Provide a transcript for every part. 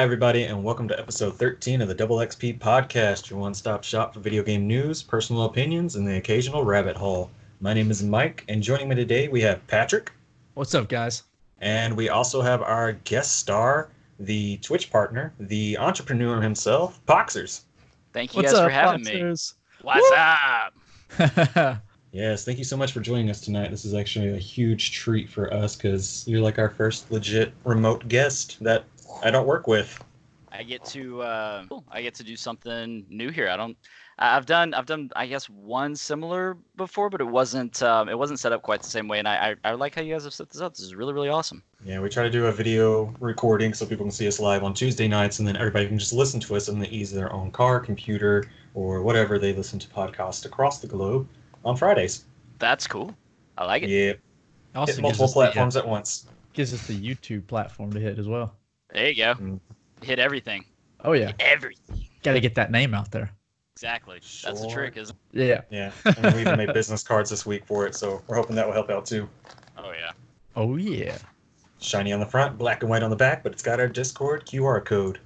Hi, everybody, and welcome to episode 13 of the Double XP Podcast, your one stop shop for video game news, personal opinions, and the occasional rabbit hole. My name is Mike, and joining me today we have Patrick, What's up, guys? and we also have our guest star, the Twitch partner, the entrepreneur himself, Poxers. Thank you What's guys up, for having me. Foxers? What's up? Yes, thank you so much for joining us tonight. This is actually a huge treat for us because you're like our first legit remote guest that I don't work with. I get to uh, I get to do something new here. I don't. I- I've done I've done I guess one similar before, but it wasn't um, it wasn't set up quite the same way. And I, I I like how you guys have set this up. This is really really awesome. Yeah, we try to do a video recording so people can see us live on Tuesday nights, and then everybody can just listen to us in the ease of their own car, computer, or whatever they listen to podcasts across the globe on Fridays. That's cool. I like it. Yeah, also hit gives multiple us, the, uh, platforms at once. gives us the YouTube platform to hit as well. There you go. Mm. Hit everything. Oh yeah, Everything. got to get that name out there. Exactly. That's the trick, isn't Yeah. Yeah, and we even made business cards this week for it, so we're hoping that will help out too. Oh yeah. Oh yeah, Shiny on the front, black and white on the back, but it's got our Discord QR code.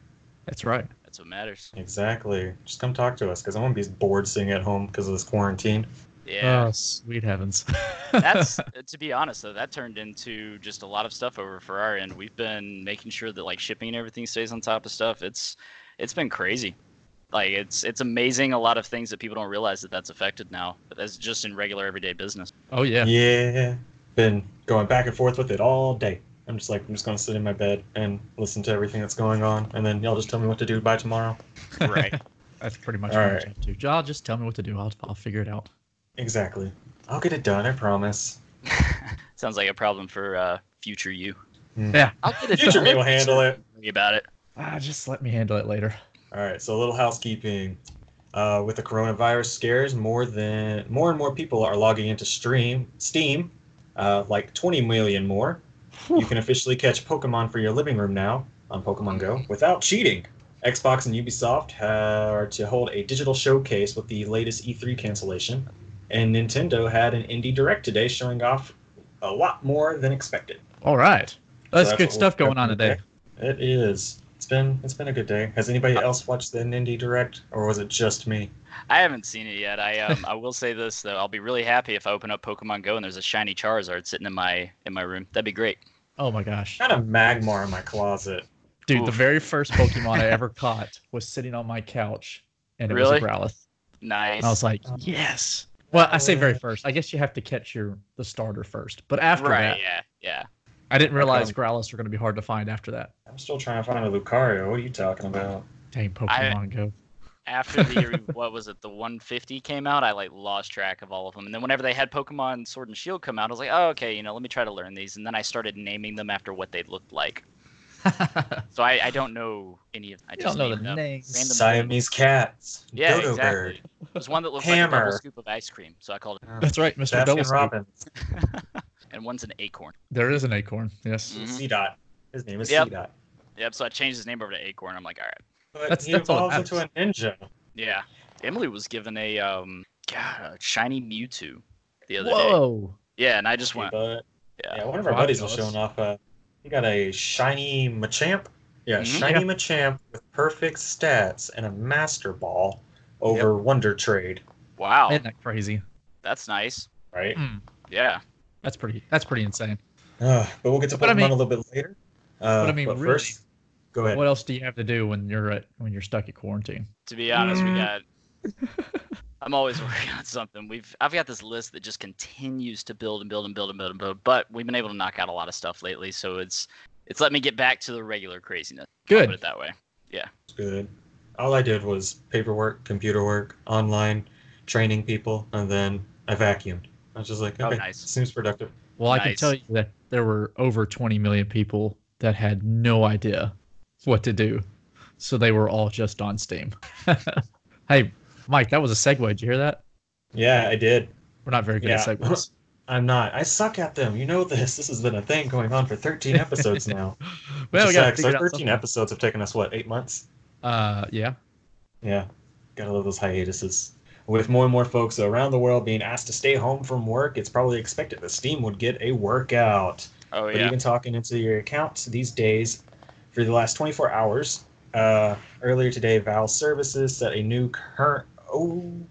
that's right. That's what matters. Exactly. Just come talk to us because I won't be bored sitting at home because of this quarantine. Yeah. Oh sweet heavens. that's to be honest though that turned into just a lot of stuff over for our end we've been making sure that like shipping and everything stays on top of stuff it's it's been crazy like it's it's amazing a lot of things that people don't realize that that's affected now but that's just in regular everyday business oh yeah. Yeah. Been going back and forth with it all day. I'm just like, I'm just going to sit in my bed and listen to everything that's going on, and then y'all just tell me what to do by tomorrow. right That's pretty much All what I'm right. up to. Y'all just tell me what to do. I'll I'll figure it out. Exactly. I'll get it done, I promise. sounds like a problem for uh future you Yeah. i'll get it Future done. me will handle it. Worry about it Ah, just let me handle it later. All right, so a little housekeeping. Uh, with the coronavirus scares, more than more and more people are logging into stream Steam, uh, like 20 million more. You can officially catch Pokemon for your living room now on Pokemon Go without cheating. Xbox and Ubisoft are to hold a digital showcase with the latest E3 cancellation, and Nintendo had an indie direct today showing off a lot more than expected. All right. So That's what good we'll stuff going on today. It is. It's been it's been a good day. Has anybody else watched the indie direct, or was it just me? i haven't seen it yet i um i will say this though i'll be really happy if i open up pokemon go and there's a shiny charizard sitting in my in my room that'd be great Oh my gosh. Got a Magmar in my closet. Dude, the very first Pokemon I ever caught was sitting on my couch, and it Really? was a Growlithe. nice And I was like, yes. Well, I say very first. I guess you have to catch your the starter first. But after right that, yeah yeah I didn't realize Okay. Growlithe were going to be hard to find after that. I'm still trying to find a Lucario. What are you talking about? Dang, Pokemon Go. after the what was it the 150 came out i like lost track of all of them and then whenever they had pokemon sword and shield come out i was like oh okay you know let me try to learn these and then i started naming them after what they looked like so i, I don't know any of i you just don't know the them. names. Random Siamese cats. yeah Dodo exactly bird. there's one that looks like a double scoop of ice cream so i called it That's right, Mr. Baskin Double Scoop. Robbins. and one's an acorn There is an acorn. Yes. Mhm. Seedot. His name is Yep. Seedot. yep so i changed his name over to acorn i'm like all right But That's- he that's evolves that into a ninja. yeah emily was given a um God, a shiny mewtwo the other day Whoa. yeah and i just went But yeah, yeah, one of our buddies was showing off. Uh, he got a shiny Machamp. Yeah, Mhm. shiny Yeah. Machamp with perfect stats and a Master Ball over Wonder Trade. wow Isn't that crazy? that's nice Right. Hmm. yeah That's pretty. That's pretty insane. Uh, but we'll get to Pokemon But I mean- a little bit later. Uh, but I mean, really, first, go ahead. What else do you have to do when you're at when you're stuck at quarantine? to be honest, we Mm. got. I'm always working on something. We've I've got this list that just continues to build and build and build and build and build. But we've been able to knock out a lot of stuff lately, so it's it's let me get back to the regular craziness. I'll Good. Put it that way. Yeah. Good. All I did was paperwork, computer work, online training people, and then I vacuumed. I was just like, Oh, okay, nice. seems productive. Well, I can tell you that there were over 20 million people that had no idea what to do, so they were all just on Steam. hey, Mike, that was a segue. Did you hear that? Yeah, I did. We're not very good Yeah. at segues. I'm not. I suck at them. You know this. This has been a thing going on for 13 episodes now. well, we Which got is to sad, 'cause figure our 13 something. episodes have taken us what eight months. Uh, yeah. Yeah, gotta love those hiatuses. With more and more folks around the world being asked to stay home from work, it's probably expected that Steam would get a workout. Oh But yeah. even talking into your account these days for the last 24 hours. Uh, earlier today, Valve Services set a new current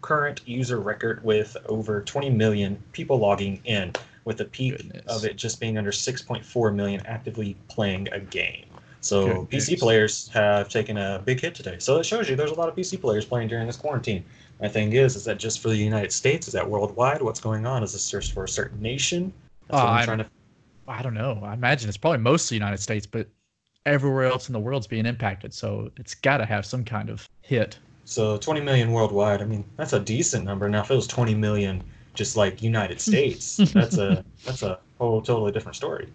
current user record with over 20 million people logging in, with the peak Goodness. of it just being under 6.4 million actively playing a game. So Goodness. PC players have taken a big hit today. So it shows you there's a lot of PC players playing during this quarantine. My thing is, is that just for the United States? Is that worldwide? What's going on? Is this just for a certain nation? That's Uh, what I'm I'm- trying to. I don't know. I imagine it's probably mostly United States, but everywhere else in the world's being impacted. So it's got to have some kind of hit. So 20 million worldwide. I mean, that's a decent number. Now, if it was 20 million, just like United States, that's a that's a whole totally different story.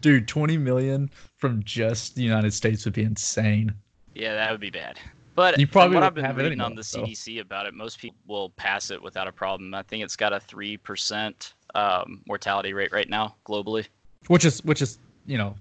Dude, 20 million from just the United States would be insane. Yeah, that would be bad. But You from probably what I've wouldn't been have it reading on the so. CDC about it, most people will pass it without a problem. I think it's got a three percent um, mortality rate right now globally. Which is, which is, you know,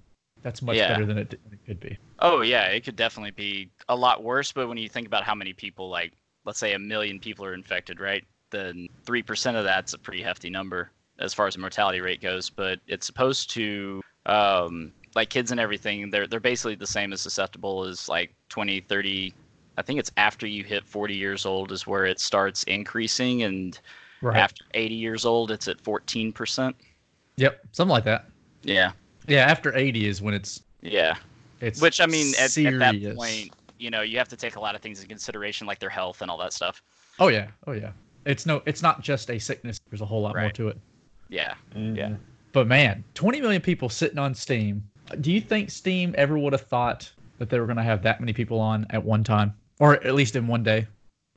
that's much Yeah. better than it, than it could be. Oh yeah, it could definitely be a lot worse. But when you think about how many people, like let's say a million people are infected, right? Then three percent of that's a pretty hefty number as far as the mortality rate goes. But it's supposed to, um, like kids and everything, they're they're basically the same as susceptible as like 20, 30. I think it's after you hit 40 years old is where it starts increasing, and Right. after 80 years old, it's at 14 percent. Yep. Something like that. Yeah, Yeah. After 80 is when it's, yeah. it's, Which I mean, at, at that point, you know, you have to take a lot of things in consideration, like their health and all that stuff. Oh, yeah. Oh, yeah. It's no, it's not just a sickness. There's a whole lot more to it. Yeah. Mhm. But man, 20 million people sitting on Steam. Do you think Steam ever would have thought that they were going to have that many people on at one time, or at least in one day?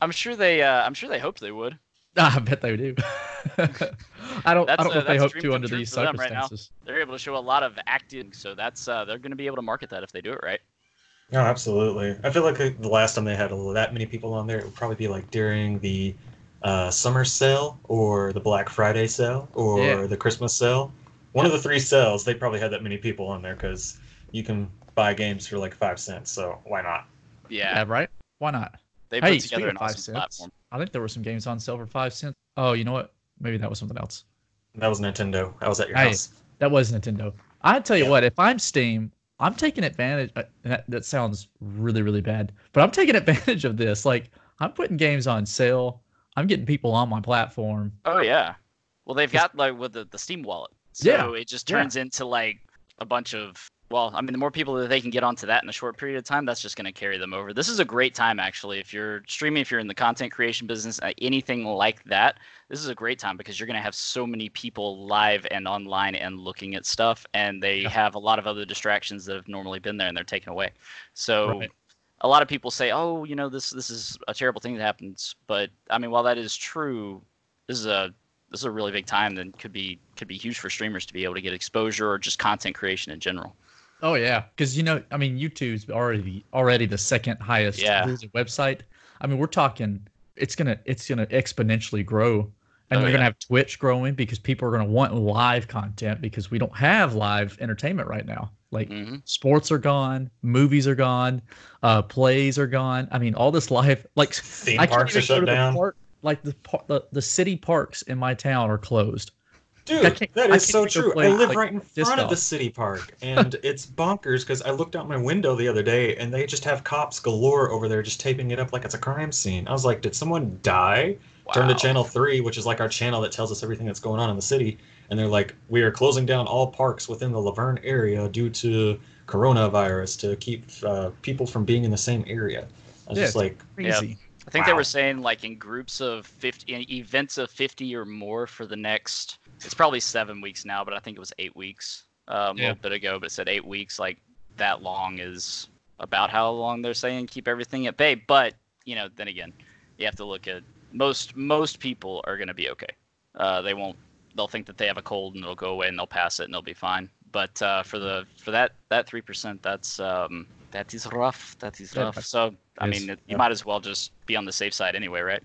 I'm sure they. Uh, I'm sure they hoped they would. I bet they do. I don't. That's I don't know if they hope dream to under these for them right circumstances. They're able to show a lot of acting, so that's uh, they're going to be able to market that if they do it right. No, absolutely. I feel like the last time they had that many people on there, it would probably be like during the uh, summer sale or the Black Friday sale or Yeah. the Christmas sale. One of the three sales, they probably had that many people on there because you can buy games for like five cents. So why not? Yeah, Yeah, right. Why not? they put speaking together an five awesome cents, platform. I think there were some games on sale for five cents. Oh, you know what? Maybe that was something else. That was Nintendo. I was at your Hey. house. That was Nintendo. I tell you Yeah. what, if I'm Steam, I'm taking advantage. Uh, that, that sounds really, really bad, but I'm taking advantage of this. Like, I'm putting games on sale. I'm getting people on my platform. Oh yeah. Well, they've got like with the, the Steam wallet, so Yeah, it just yeah. turns into like a bunch of. Well, I mean, the more people that they can get onto that in a short period of time, that's just going to carry them over. This is a great time, actually. If you're streaming, if you're in the content creation business, uh, anything like that, this is a great time because you're going to have so many people live and online and looking at stuff, and they Yeah. have a lot of other distractions that have normally been there and they're taken away. So Right. a lot of people say, "Oh, you know, this this is a terrible thing that happens." But I mean, while that is true, this is a this is a really big time that could be could be huge for streamers to be able to get exposure or just content creation in general. Oh yeah, because you know, I mean, YouTube's already already the second highest Yeah. website. I mean, we're talking it's gonna it's gonna exponentially grow, and Oh, we're yeah. gonna have Twitch growing because people are gonna want live content because we don't have live entertainment right now. Like hmm sports are gone, movies are gone, uh, plays are gone. I mean, all this live like Theme I parks are shut down. park. Like the, the the city parks in my town are closed. I Dude, can't- that I is can't so true. play, I live like, right in disc front of the city park, and it's bonkers because I looked out my window the other day, and they just have cops galore over there, just taping it up like it's a crime scene. I was like, did someone die? Turn to channel three, which is like our channel that tells us everything that's going on in the city, and they're like, we are closing down all parks within the Laverne area due to coronavirus to keep uh, people from being in the same area. I was Yeah, just like, Yeah. I think they were saying like in groups of 50 in events of 50 or more for the next it's probably 7 weeks now, but I think it was 8 weeks um, a little bit ago, but it said 8 weeks like that long is about how long they're saying keep everything at bay, but you know, then again, you have to look at most most people are going to be okay. Uh, they won't they'll think that they have a cold and it'll go away and they'll pass it and they'll be fine. But uh, for the for that that 3% that's um that is rough. That is Yeah, rough. So I mean, you Yeah. might as well just be on the safe side anyway, right?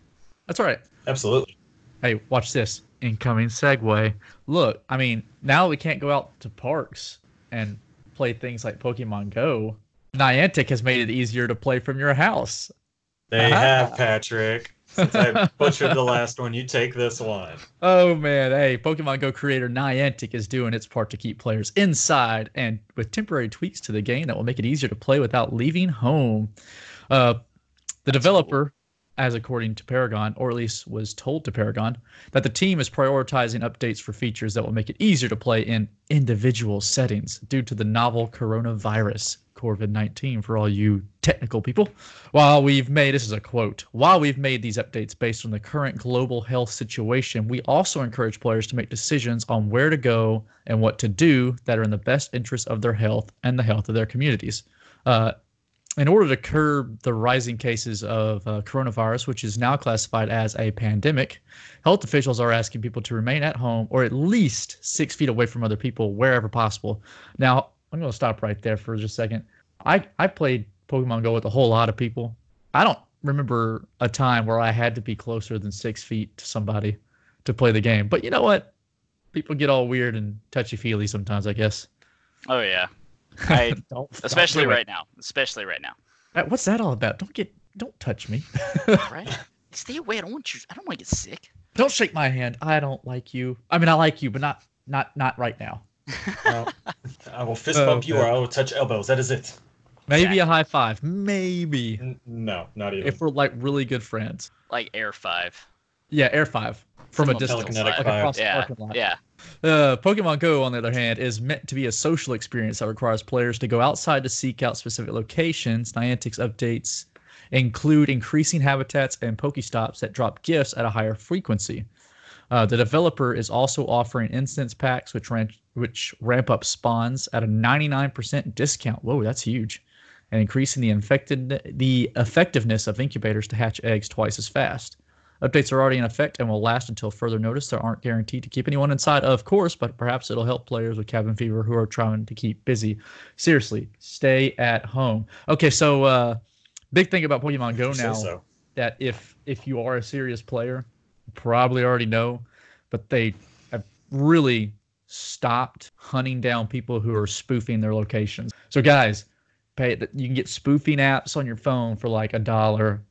That's all right. absolutely. Hey, watch this. Incoming segue. Look, I mean, now we can't go out to parks and play things like Pokemon Go. Niantic has made it easier to play from your house. They Ah. have Patrick. Since I butchered the last one, you take this one. Oh man, hey, Pokemon Go creator Niantic is doing its part to keep players inside and with temporary tweaks to the game that will make it easier to play without leaving home. Uh, the developer, as according to Polygon, or at least was told to Polygon, that the team is prioritizing updates for features that will make it easier to play in individual settings due to the novel coronavirus. COVID 19 for all you technical people. While we've made, this is a quote, while we've made these updates based on the current global health situation, we also encourage players to make decisions on where to go and what to do that are in the best interest of their health and the health of their communities. Uh, in order to curb the rising cases of uh, coronavirus, which is now classified as a pandemic, health officials are asking people to remain at home or at least six feet away from other people wherever possible. Now, I'm going to stop right there for just a second. I, I played Pokemon Go with a whole lot of people. I don't remember a time where I had to be closer than six feet to somebody to play the game. But you know what? People get all weird and touchy feely sometimes, I guess. Oh yeah, I Don't- don't especially do right now. Especially right now. Uh, What's that all about? Don't get, don't touch me. Right? Stay away. I don't want you. I don't want to get sick. don't shake my hand. I don't like you. I mean, I like you, but not, not, not right now. Well, I will fist Oh, bump you, okay. or I will touch elbows. That is it. Maybe a high five. Maybe N- no, not even. if we're like really good friends. Like Air Five. Yeah, air five from a From a distance, like five. across the Yeah. parking lot. Yeah. Uh, Pokemon Go, on the other hand, is meant to be a social experience that requires players to go outside to seek out specific locations. Niantic's updates include increasing habitats and Pokestops that drop gifts at a higher frequency. Uh, the developer is also offering incense packs, which ramp, which ramp up spawns at a 99% discount. Whoa, that's huge, and increasing the infected the effectiveness of incubators to hatch eggs twice as fast. Updates are already in effect and will last until further notice. They aren't guaranteed to keep anyone inside, of course, but perhaps it'll help players with cabin fever who are trying to keep busy. Seriously, stay at home. Okay, so uh, big thing about Pokemon Go now so. that if if you are a serious player, you probably already know, but they have really stopped hunting down people who are spoofing their locations. So guys, pay that you can get spoofing apps on your phone for like a dollar.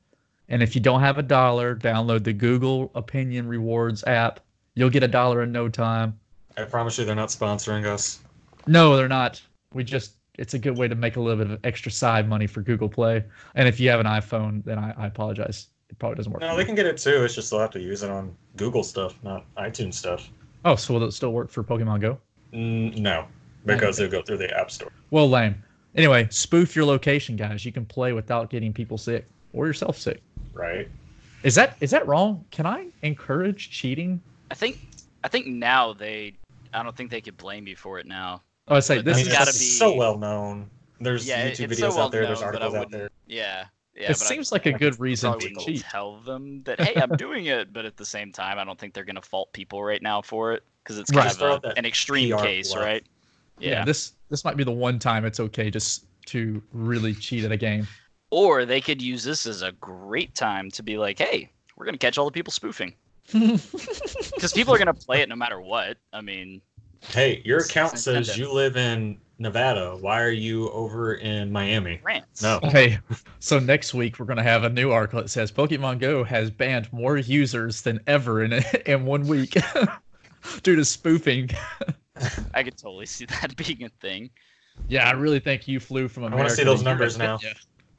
And if you don't have a dollar, download the Google Opinion Rewards app. You'll get a dollar in no time. I promise you, they're not sponsoring us. No, they're not. We just it's a good way to make a little bit of extra side money for Google Play. And if you have an iPhone, then I, I apologize. It probably doesn't work. No, they can get it too. It's just they'll have to use it on Google stuff, not iTunes stuff. Oh, so will it still work for Pokemon Go? Mm, no, because they'll go through the App Store. Well, lame. Anyway, spoof your location, guys. You can play without getting people sick or yourself sick. Right? Is that is that wrong? Can I encourage cheating? I think. I think now they. I don't think they could blame you for it now. Oh, I say But this I mean, has is. gotta be- so well known. There's yeah, YouTube videos so well out there. There's known, but I articles out there. Yeah. Yeah. it but I- seems like a I good reason to cheat. tell them that hey, I'm doing it, but at the same time, I don't think they're gonna fault people right now for it because it's kind Right. of a- an extreme PR case, bluff. right? Yeah. Yeah. This this might be the one time it's okay just to really cheat at a game. Or they could use this as a great time to be like, hey, we're gonna catch all the people spoofing because people are gonna play it no matter what. I mean, Hey, your account says kinda- you live in Nevada. Why are you over in Miami? rants. No. Hey, so next week we're gonna have a new article that says Pokemon Go has banned more users than ever in in one week due to spoofing. I could totally see that being a thing. Yeah, I really think you flew from I wanna see those numbers now. ya?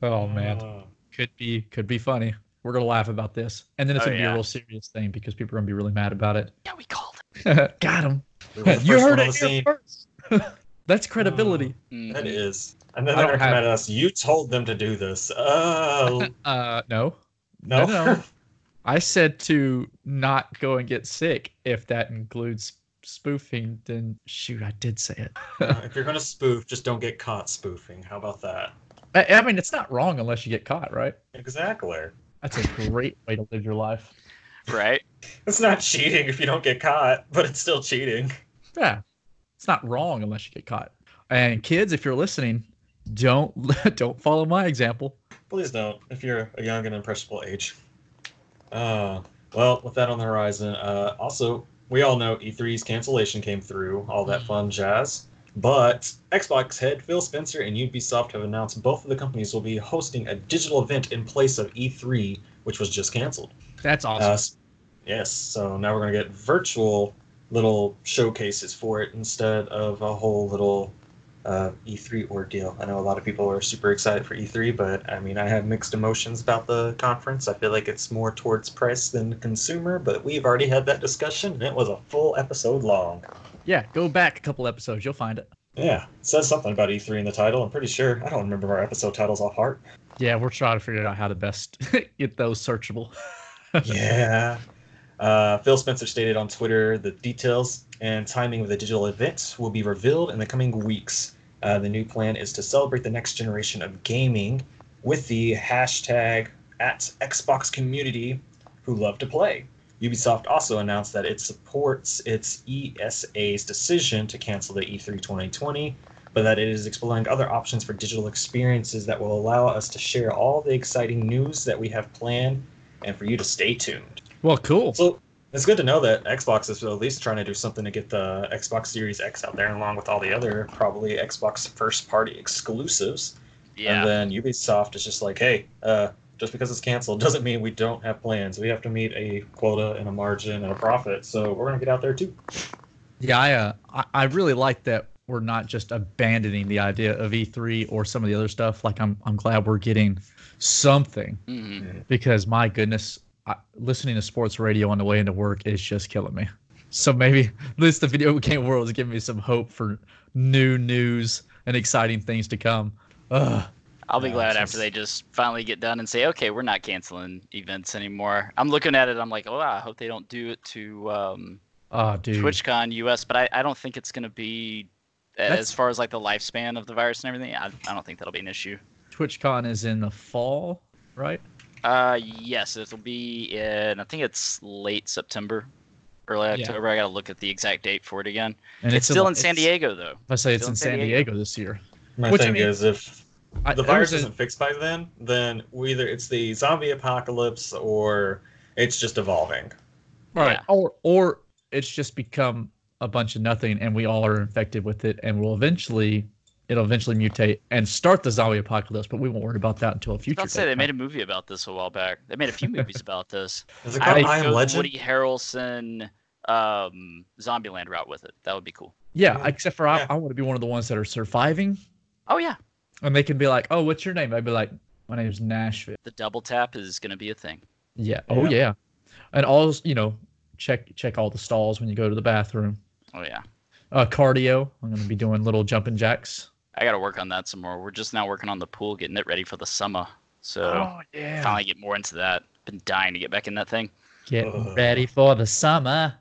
Oh man. Oh. could be could be funny. We're gonna laugh about this, and then it's Oh, gonna be yeah. a real serious thing because people are gonna be really mad about it. Yeah, we called it. Got him. We You heard it here first. That's credibility. That Mhm. is. And then they're don't gonna come at us. You told them to do this. Oh Uh, no, no. No, no. I said to not go and get sick. If that includes spoofing, then shoot, I did say it. Uh, if you're gonna spoof, just don't get caught spoofing. How about that? I, I mean, it's not wrong unless you get caught, right? Exactly. That's a great way to live your life. Right? It's not cheating if you don't get caught, but it's still cheating. Yeah, it's not wrong unless you get caught. And kids, if you're listening, don't don't follow my example. Please don't, if you're a young and impressionable age. Uh, well, with that on the horizon, uh, also, we all know E3's cancellation came through, all that fun jazz. But Xbox head Phil Spencer and Ubisoft have announced both of the companies will be hosting a digital event in place of E3, which was just canceled. That's awesome. Uh, yes, so now we're going to get virtual little showcases for it instead of a whole little uh, E3 ordeal. I know a lot of people are super excited for E3, but I mean, I have mixed emotions about the conference. I feel like it's more towards press than consumer, but we've already had that discussion, and it was a full episode long. Yeah, go back a couple episodes, you'll find it. Yeah, it says something about E3 in the title. I'm pretty sure. I don't remember our episode titles off heart. Yeah, we're trying to figure out how to best get those searchable. yeah. Uh, Phil Spencer stated on Twitter the details and timing of the digital event will be revealed in the coming weeks. Uh, the new plan is to celebrate the next generation of gaming with the hashtag at Xbox community who love to play. Ubisoft also announced that it supports its ESA's decision to cancel the E E3 2020, but that it is exploring other options for digital experiences that will allow us to share all the exciting news that we have planned and for you to stay tuned. Well, cool. So it's good to know that Xbox is at least trying to do something to get the Xbox Series X out there, along with all the other probably Xbox first party exclusives. Yeah. And then Ubisoft is just like, hey, uh, just because it's canceled doesn't mean we don't have plans. We have to meet a quota and a margin and a profit. So we're gonna get out there too. Yeah, I, uh, I I really like that we're not just abandoning the idea of E3 or some of the other stuff. Like I'm I'm glad we're getting something hmm because my goodness, I, listening to sports radio on the way into work is just killing me. So maybe at least the video game world is giving me some hope for new news and exciting things to come. Ugh. I'll be Yeah, glad after just- they just finally get done and say, okay, we're not canceling events anymore. I'm looking at it. I'm like, oh, I hope they don't do it to um, Oh, dude. TwitchCon US, but I, I don't think it's going to be That's- as far as like the lifespan of the virus and everything. I, I don't think that'll be an issue. TwitchCon is in the fall, right? Uh, yes, it'll be in. I think it's late September, early Yeah. October. I gotta look at the exact date for it again. And it's, still in San Diego though. I say it's Still in San Diego this year. My Which, I thing mean, is, if I, the virus isn't fixed by then, then either it's the zombie apocalypse or it's just evolving. Right. Yeah. Or or it's just become a bunch of nothing and we all are infected with it and we'll eventually it'll eventually mutate and start the zombie apocalypse, but we won't worry about that until a future. I'll say they made a movie about this a while back. They made a few movies about this. Is it I called would I Am go Legend? Woody Harrelson um, Zombieland route with it. That would be cool. yeah, Yeah. except for I, I want to be one of the ones that are surviving Oh yeah, and they can be like, "Oh, what's your name?" I'd be like, "My name's Nashville." the double tap is gonna be a thing. Yeah. Oh Yeah. yeah. And all you know, check check all the stalls when you go to the bathroom. Oh yeah, Uh, cardio. I'm gonna be doing little jumping jacks. I gotta work on that some more. We're just now working on the pool, getting it ready for the summer. So yeah. finally get more into that. Been dying to get back in that thing. Get Ugh. ready for the summer.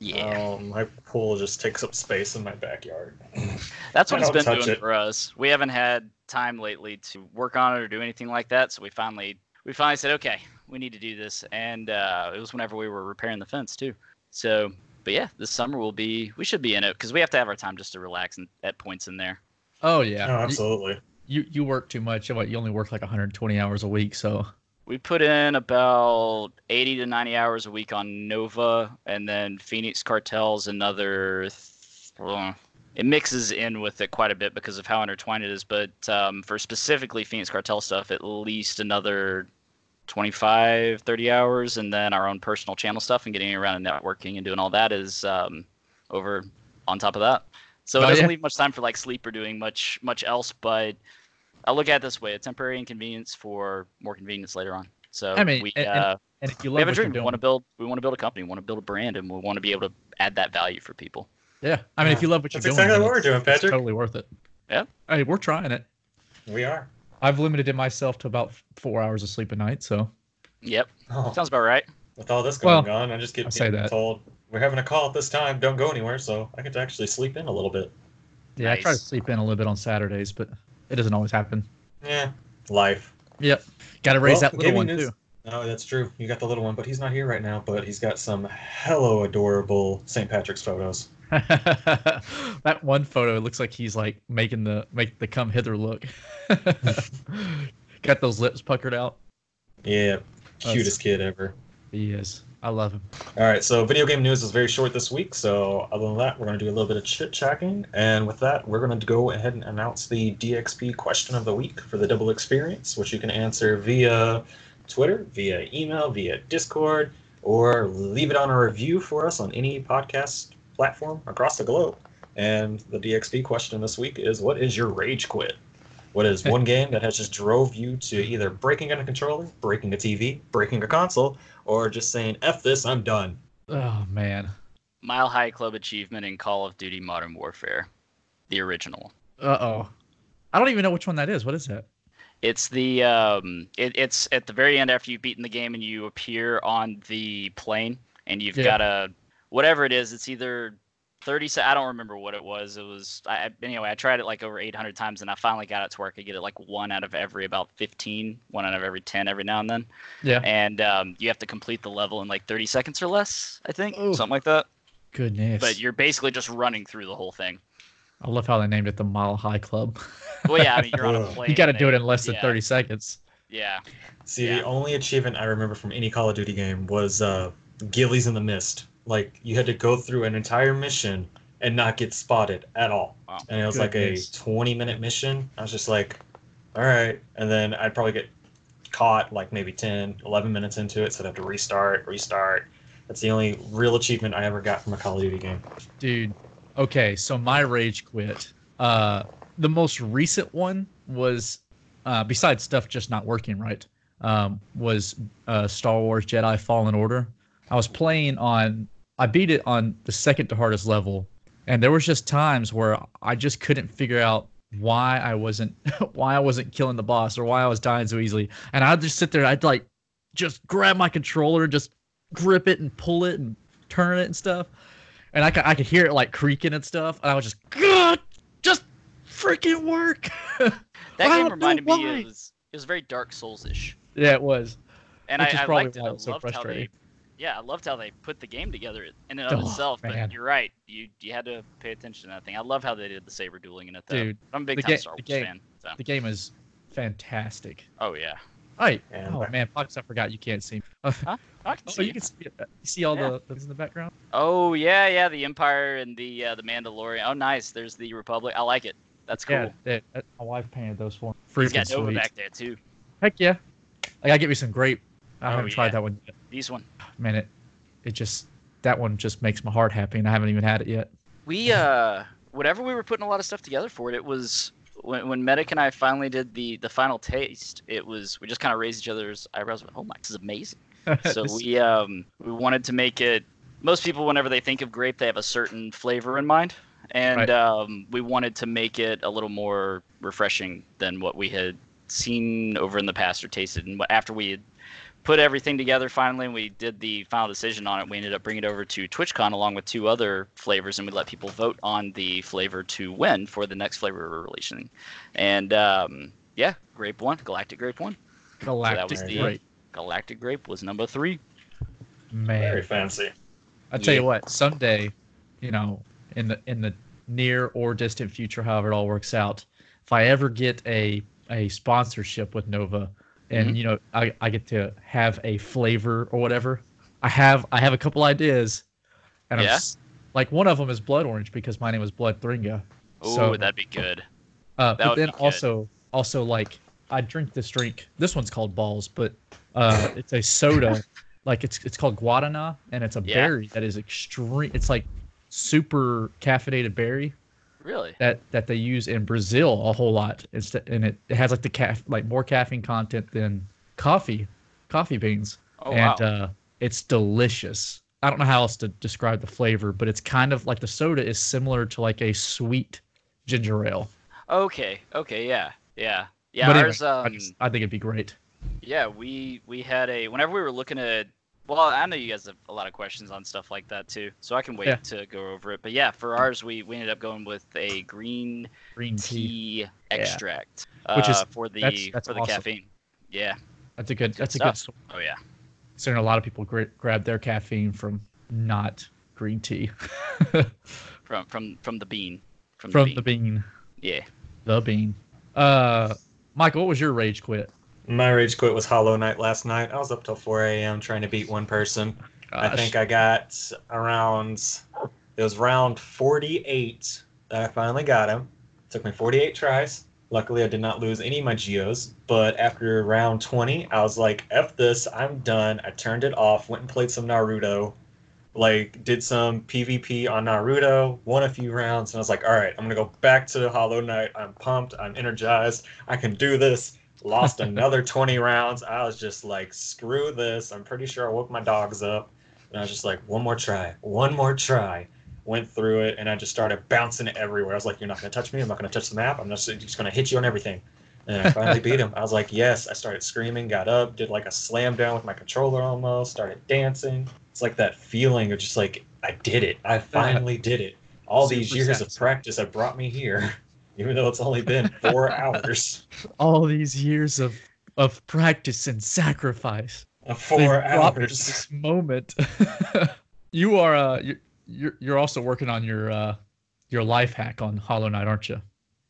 Yeah. Um, my pool just takes up space in my backyard. That's what it's been doing it. for us. We haven't had time lately to work on it or do anything like that. So we finally we finally said, okay, we need to do this. And uh, it was whenever we were repairing the fence too. So, but yeah, this summer will be we should be in it because we have to have our time just to relax and at points in there. Oh yeah. Oh, absolutely. You you work too much. What you only work like 120 hours a week, so We put in about 80 to 90 hours a week on Nova, and then Phoenix Cartel's another. Th- it mixes in with it quite a bit because of how intertwined it is, but um, for specifically Phoenix Cartel stuff, at least another 25, 30 hours, and then our own personal channel stuff and getting around and networking and doing all that is um, over on top of that. So it Oh, doesn't yeah. leave much time for like sleep or doing much much else, but I look at it this way: a temporary inconvenience for more convenience later on. So I mean, we, and- and uh, and if you we have a what you're dream. We want to build. We want to build a company. We want to build a brand, and we want to be able to add that value for people. yeah. I mean, if you love what you're That's doing, exactly what we're it's- doing, it's totally worth it. Yeah. Hey, we're trying it. We are. I've limited it myself to about four hours of sleep a night, so Yep, Oh, sounds about right. with all this going Well, on, I just I get say getting that. told we're having a call at this time. Don't go anywhere, so I get to actually sleep in a little bit. yeah, I try to sleep in a little bit on Saturdays, but it doesn't always happen. Yeah, life. Yep. Got to raise Well, that little one news- too. Oh, that's true. You got the little one, but he's not here right now. But he's got some hello adorable St. Patrick's photos. that one photo looks like he's like making the make the come hither look. Got those lips puckered out. Yeah, That's- cutest kid ever. He is. I love him. All right, so video game news is very short this week. So other than that, we're going to do a little bit of chit chatting, and with that, we're going to go ahead and announce the DXP question of the week for the double experience, which you can answer via Twitter, via email, via Discord, or leave it on a review for us on any podcast platform across the globe. And the DXP question this week is: What is your rage quit? What is one game that has just drove you to either breaking a controller, breaking a TV, breaking a console, or just saying "f this, I'm done"? Oh man. Mile High Club achievement in Call of Duty Modern Warfare, the original. Uh oh. I don't even know which one that is. What is that? It's the um, it, it's at the very end after you've beaten the game and you appear on the plane and you've Yeah. got a whatever it is. It's either thirty. I don't remember what it was. It was I, I- anyway. I tried it like over eight hundred times and I finally got it to work. I get it like one out of every about 15, one out of every ten every now and then. Yeah. And um, you have to complete the level in like thirty seconds or less. I think Ooh. something like that. Goodness. But you're basically just running through the whole thing. I love how they named it the Mile High Club. Well, yeah. I mean, you're on a plane. you got to do it in less than yeah, 30 seconds. Yeah. See, Yeah. the only achievement I remember from any Call of Duty game was uh, Ghillies in the Mist. Like you had to go through an entire mission and not get spotted at all. Wow. And it was Goodness. like a 20 minute mission. I was just like, all right. And then I'd probably get caught like maybe 10, 11 minutes into it. So I'd have to restart, restart. That's the only real achievement I ever got from a Call of Duty game. Dude, okay, so my rage quit. Uh, the most recent one was, uh, besides stuff just not working right, um, was uh, Star Wars Jedi Fallen Order. I was playing on, I beat it on the second to hardest level, and there was just times where I just couldn't figure out why I wasn't, why I wasn't killing the boss or why I was dying so easily. And I'd just sit there, I'd like, just grab my controller, just grip it and pull it and turn it and stuff and I could, I could hear it like creaking and stuff. And I was just, God, just freaking work. That game reminded me it was it was very Dark Souls ish. yeah, it was. And Which I, is I probably liked it. I was so how they frustrating. Yeah, I loved how they put the game together in and of Oh, itself. man. But you're right. You you had to pay attention to that thing. I love how they did the saber dueling in it though. Dude, I'm a big time ga- Star the Wars game- fan. So The game is fantastic. oh yeah. Right. And oh man, Fox, I forgot you can't see. me. Oh, I can see. you can see. You see all Yeah. the things in the background. Oh yeah, yeah. The Empire and the uh, the Mandalorian. Oh nice. There's the Republic. I like it. That's cool. Yeah, that, that- my wife painted those for me. He's got Freaking Nova sweet. back there too. Heck yeah. I gotta get me some grape. I Oh, haven't tried that one yet. These one. Man, it it just that one just makes my heart happy, and I haven't even had it yet. We uh whatever we were putting a lot of stuff together for it, it was when when Medic and I finally did the the final taste, it was we just kind of raised each other's eyebrows. Went, oh my, this is amazing. So we um we wanted to make it. Most people, whenever they think of grape, they have a certain flavor in mind, and Right. um, we wanted to make it a little more refreshing than what we had seen over in the past or tasted. And after we had put everything together finally and we did the final decision on it, we ended up bringing it over to TwitchCon along with two other flavors, and we let people vote on the flavor to win for the next flavor we're releasing. And um, yeah, grape one, Galactic Grape one. Galactic was the- grape. Galactic Grape was number three. Man, very fancy. I tell Yeah. you what, someday, you know, in the in the near or distant future, however it all works out, if I ever get a a sponsorship with Nova, and Mhm. you know, I, I get to have a flavor or whatever, I have I have a couple ideas, and I'm like one of them is blood orange because my name is Blood Thringa. Oh, So- that'd be good. Uh, That but then also also like I drink this drink. This one's called balls, but uh, it's a soda. like it's it's called guarana, and it's a Yeah. berry that is extreme. It's like super caffeinated berry Really? that that they use in Brazil a whole lot. It's and it, it has like the caf like more caffeine content than coffee, coffee beans, Oh and wow. uh, it's delicious. I don't know how else to describe the flavor, but it's kind of like the soda is similar to like a sweet ginger ale. okay. Okay. Yeah. Yeah. Yeah. but anyway, ours. I, um, just, I think it'd be great. Yeah, we we had a whenever we were looking at well, I know you guys have a lot of questions on stuff like that too, so I can wait Yeah. to go over it. But yeah, for ours, we, we ended up going with a green Green tea. tea extract, Which is- uh, for the that's- that's for the awesome. caffeine. Yeah. That's a good. That's a good. Oh yeah. Considering a lot of people gra- grab their caffeine from not green tea, From from from the bean. From, from the the bean. bean. Yeah. The bean. Uh, Michael, what was your rage quit? My rage quit was Hollow Knight last night. I was up till 4 a.m. trying to beat one person. I think I got around. It was round 48 that I finally got him. took me 48 tries. Luckily, I did not lose any of my geos. But after round 20, I was like, "F this! I'm done." I turned it off. Went and played some Naruto. Like, did some PvP on Naruto. Won a few rounds, and I was like, "All right, I'm gonna go back to Hollow Knight. I'm pumped. I'm energized. I can do this." Lost another 20 rounds. I was just like, "Screw this!" I'm pretty sure I woke my dogs up. And I was just like, one more try, one more try. Went through it, and I just started bouncing everywhere. I was like, you're not going to touch me. I'm not going to touch the map. I'm just, just going to hit you on everything. And I finally beat him. I was like, yes. I started screaming, got up, did like a slam down with my controller almost, started dancing. It's like that feeling of just like, I did it. I finally did it. All these years of practice have brought me here, even though it's only been four hours. all these years of of practice and sacrifice. Of They've four brought me to hours. This moment. you are uh you're, you're you're also working on your uh your life hack on Hollow Knight, aren't you?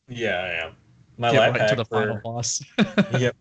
Yeah, I am. My Get life right hack to the for- final boss. yep.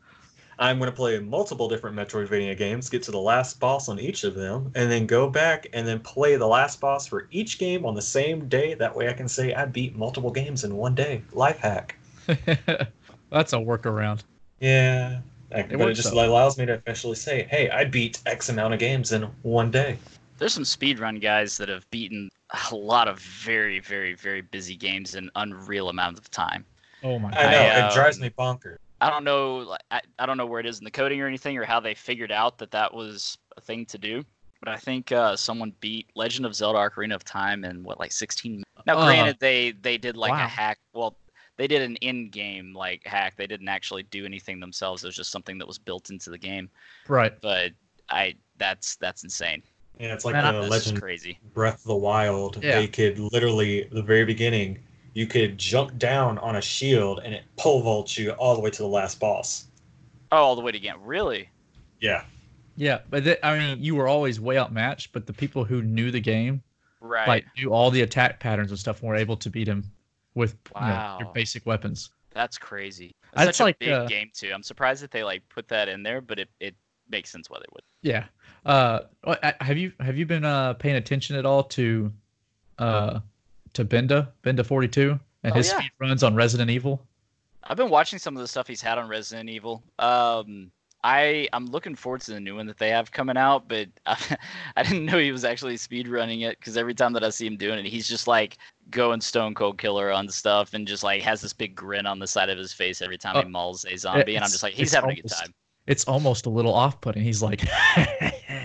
I'm going to play multiple different Metroidvania games, get to the last boss on each of them, and then go back and then play the last boss for each game on the same day. That way I can say I beat multiple games in one day. Life hack. That's a workaround. Yeah. I- but it just though. allows me to officially say, hey, I beat X amount of games in one day. There's some speedrun guys that have beaten a lot of very, very, very busy games in unreal amounts of time. Oh my God. I know. I, it drives um, me bonkers. I don't know. like, I, I don't know where it is in the coding or anything, or how they figured out that that was a thing to do. But I think uh, someone beat Legend of Zelda: Ocarina of Time in what, like 16. minutes? Now, Uh, granted, they they did like wow. a hack. Well, they did an in-game like hack. They didn't actually do anything themselves. It was just something that was built into the game. Right. But I that's that's insane. Yeah, it's like Man, I- the Legend just crazy. Breath of the Wild. Yeah. They could literally, the very beginning, you could jump down on a shield and it pole vaults you all the way to the last boss. Oh, all the way to game. Really? Yeah. Yeah, but th- I mean, you were always way outmatched. But the people who knew the game, Right. like knew all the attack patterns and stuff, were able to beat him with you know, your basic weapons. That's crazy. That's That's such like, a big uh, game too. I'm surprised that they like put that in there, but it, it makes sense why they would. Yeah. Uh, uh, have you have you been uh paying attention at all to, uh, to Benda Benda forty two and Oh, his yeah. speed runs on Resident Evil? I've been watching some of the stuff he's had on Resident Evil. Um, I I'm looking forward to the new one that they have coming out, but I, I didn't know he was actually speed running it because every time that I see him doing it, he's just like going stone cold killer on stuff and just like has this big grin on the side of his face every time Uh, he mauls a zombie, and I'm just like he's it's having a good time. It's almost a little off putting. He's like,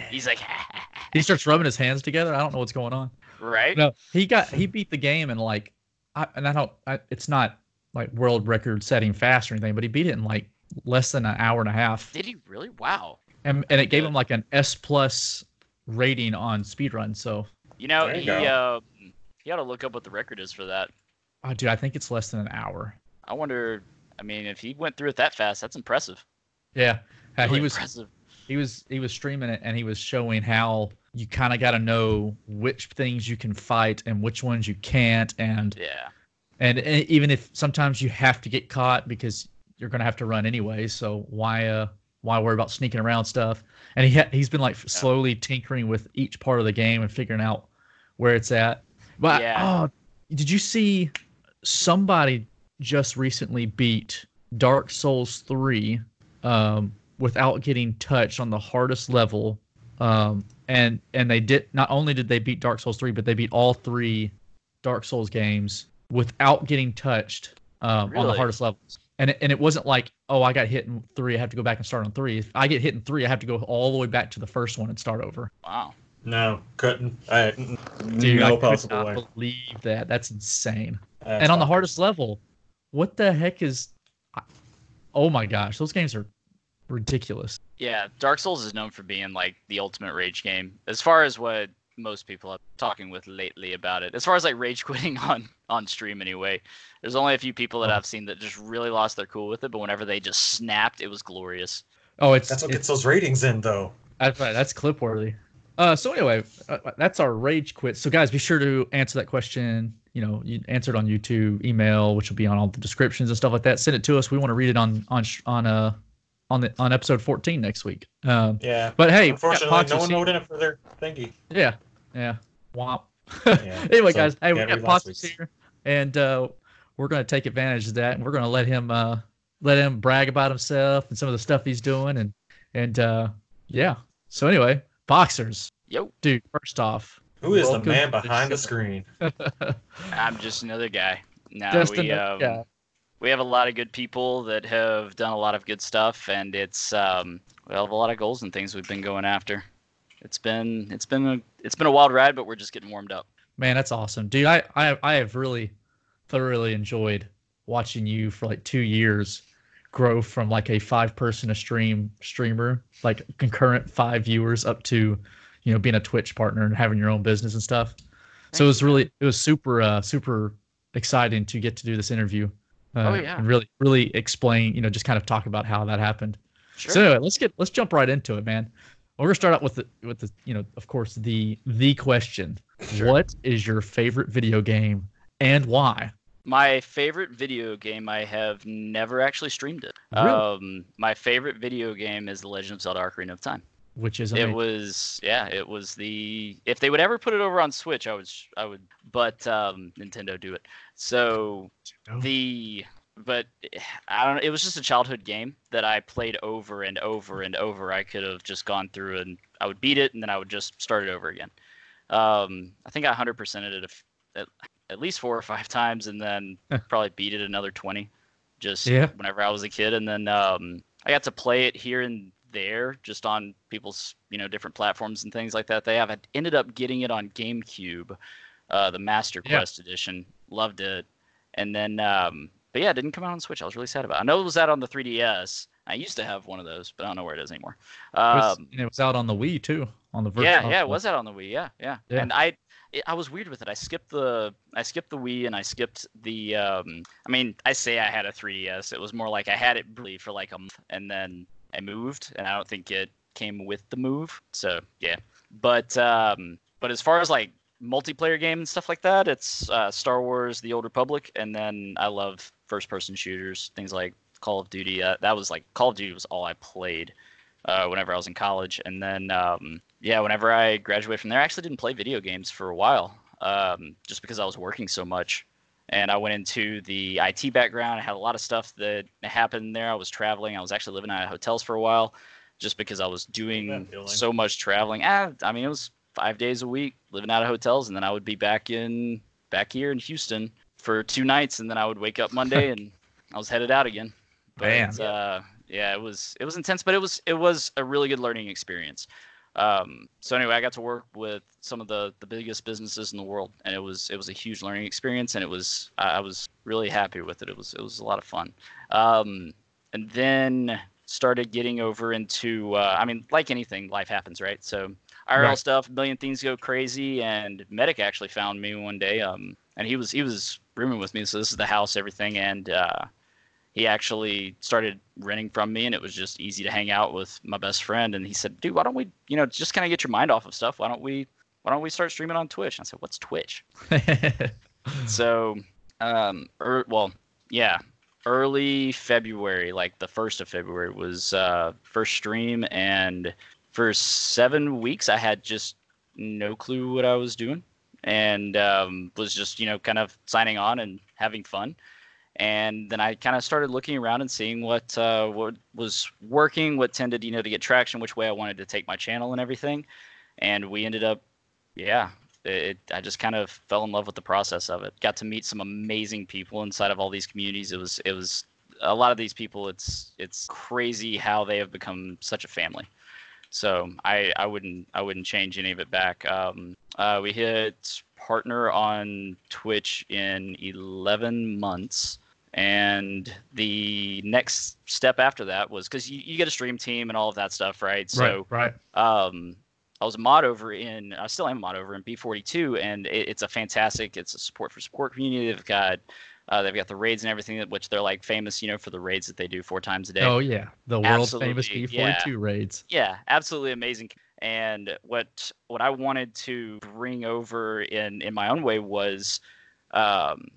He's like, he starts rubbing his hands together. I don't know what's going on. Right? No, he got he beat the game in like, I, and I don't. I, it's not like world record setting fast or anything, but he beat it in like less than an hour and a half, Did he really? Wow. and and it gave him like an S plus rating on speedrun. So, You know, you he go. uh, he ought to look up what the record is for that. oh, dude, I think it's less than an hour. I wonder. I mean, if he went through it that fast, that's impressive. Yeah, Uh, Really he was impressive. He was he was streaming it and he was showing how you kind of got to know which things you can fight and which ones you can't and Yeah. and e- even if sometimes you have to get caught because you're gonna have to run anyway so why uh why worry about sneaking around stuff and he ha- he's been like slowly tinkering with each part of the game and figuring out where it's at but Yeah. oh did you see somebody just recently beat dark souls 3 um without getting touched on the hardest level um and and they did not only did they beat dark souls 3 but they beat all three dark souls games without getting touched um, on the hardest levels and it, and it wasn't like oh i got hit in three i have to go back and start on three. If i get hit in three i have to go all the way back to the first one and start over. Wow. No, couldn't. I, dude no i could possible not way. believe that. That's insane. That's and on the hardest level what the heck is oh my gosh those games are ridiculous Yeah, Dark Souls is known for being like the ultimate rage game. As far as what most people are talking with lately about it, as far as like rage quitting on on stream anyway, there's only a few people that Oh. I've seen that just really lost their cool with it. But whenever they just snapped, it was glorious. oh it's That's what it's- gets those ratings in, though. That's. That's clip worthy. Uh, so anyway, uh, that's our rage quit. So guys, be sure to answer that question. You know, you answer it on YouTube, email, which will be on all the descriptions and stuff like that. Send it to us. We want to read it on on on uh on the on episode 14 next week. Um, Yeah. but hey, we got Unfortunately, no one here. voted for their thingy. Yeah, yeah. Womp. Yeah, anyway, so, guys, hey, we got read last Poxers week's. here, and uh, we're gonna take advantage of that, and we're gonna let him uh, let him brag about himself and some of the stuff he's doing, and and uh, yeah. So anyway, boxers, Yo, dude. First off, Who is the man to the behind the screen? I'm just another guy. No, just we another um, guy. We have a lot of good people that have done a lot of good stuff, and it's um, we have a lot of goals and things we've been going after. It's been it's been a it's been a wild ride, but we're just getting warmed up. Man, that's awesome, dude. I I I have really thoroughly enjoyed watching you for like two years grow from like a five person a stream streamer, like concurrent five viewers, up to you know being a Twitch partner and having your own business and stuff. So it was really it was super uh super exciting to get to do this interview. Uh, Oh, yeah. And really really explain you know just kind of talk about how that happened. Sure. So anyway, let's get let's jump right into it, man. We're gonna start out with the with the you know of course the the question. Sure. What is your favorite video game and why? My favorite video game, I have never actually streamed it. Really? Um, my favorite video game is The Legend of Zelda: Ocarina of Time. Which is It was, yeah, it was the. If they would ever put it over on Switch, I would, sh- I would, but um, Nintendo do it. So Oh. the, but eh, I don't. It was just a childhood game that I played over and over and over. I could have just gone through and I would beat it, and then I would just start it over again. Um, I think I 100%ed it a at, at least four or five times, and then probably beat it another 20, just Yeah. whenever I was a kid. And then um, I got to play it here and there, just on people's you know different platforms and things like that. They have ended up getting it on GameCube, uh, the Master Yeah. Quest edition. Loved it, and then um, but yeah, it didn't come out on Switch. I was really sad about. it. I know it was out on the 3DS. I used to have one of those, but I don't know where it is anymore. It was, Um, and it was out on the Wii too, on the virtual. yeah, yeah, it was out on the Wii. Yeah, yeah. Yeah. And I, it, I was weird with it. I skipped the, I skipped the Wii, and I skipped the. Um, I mean, I say I had a 3DS. It was more like I had it briefly for like a month, and then I moved, and I don't think it came with the move. So yeah, but um, but as far as like multiplayer game and stuff like that, it's uh, Star Wars: The Old Republic, and then I love first-person shooters, things like Call of Duty. Uh, that was like Call of Duty was all I played uh, whenever I was in college, and then um, yeah, whenever I graduated from there, I actually didn't play video games for a while, um, just because I was working so much. And I went into the IT background. I had a lot of stuff that happened there. I was traveling. I was actually living out of hotels for a while, just because I was doing so much traveling. Ah, I mean, it was five days a week living out of hotels, and then I would be back in back here in Houston for two nights, and then I would wake up Monday and I was headed out again. But uh, yeah, it was it was intense, but it was it was a really good learning experience. Um, so anyway, I got to work with some of the the biggest businesses in the world, and it was it was a huge learning experience, and it was I was really happy with it. It was it was a lot of fun. Um, and then started getting over into uh, I mean, like anything, life happens, right? So IRL Right. stuff, a million things go crazy, and Medic actually found me one day. Um, and he was he was rooming with me, so this is the house, everything, and uh, he actually started renting from me, and it was just easy to hang out with my best friend. And he said, "Dude, why don't we, you know, just kind of get your mind off of stuff? Why don't we, why don't we start streaming on Twitch?" And I said, "What's Twitch?" So, um, er, well, yeah, early February, like the first of February, was uh, first stream, and for seven weeks, I had just no clue what I was doing, and um, was just you know kind of signing on and having fun. And then I kind of started looking around and seeing what uh, what was working, what tended you know to get traction, which way I wanted to take my channel and everything. And we ended up, yeah, it, I just kind of fell in love with the process of it. Got to meet some amazing people inside of all these communities. It was it was a lot of these people. It's it's crazy how they have become such a family. So I, I wouldn't I wouldn't change any of it back. Um, uh, we hit partner on Twitch in 11 months, and the next step after that was because you, you get a stream team and all of that stuff, right? So right, right. um, I was a mod over in, I still am a mod over in B42, and it, it's a fantastic, it's a support for support community. They've got, uh, they've got the raids and everything, which they're like famous, you know, for the raids that they do four times a day. Oh yeah, the world famous Absolutely, B42 raids. Yeah, absolutely amazing. And what what I wanted to bring over in in my own way was, um,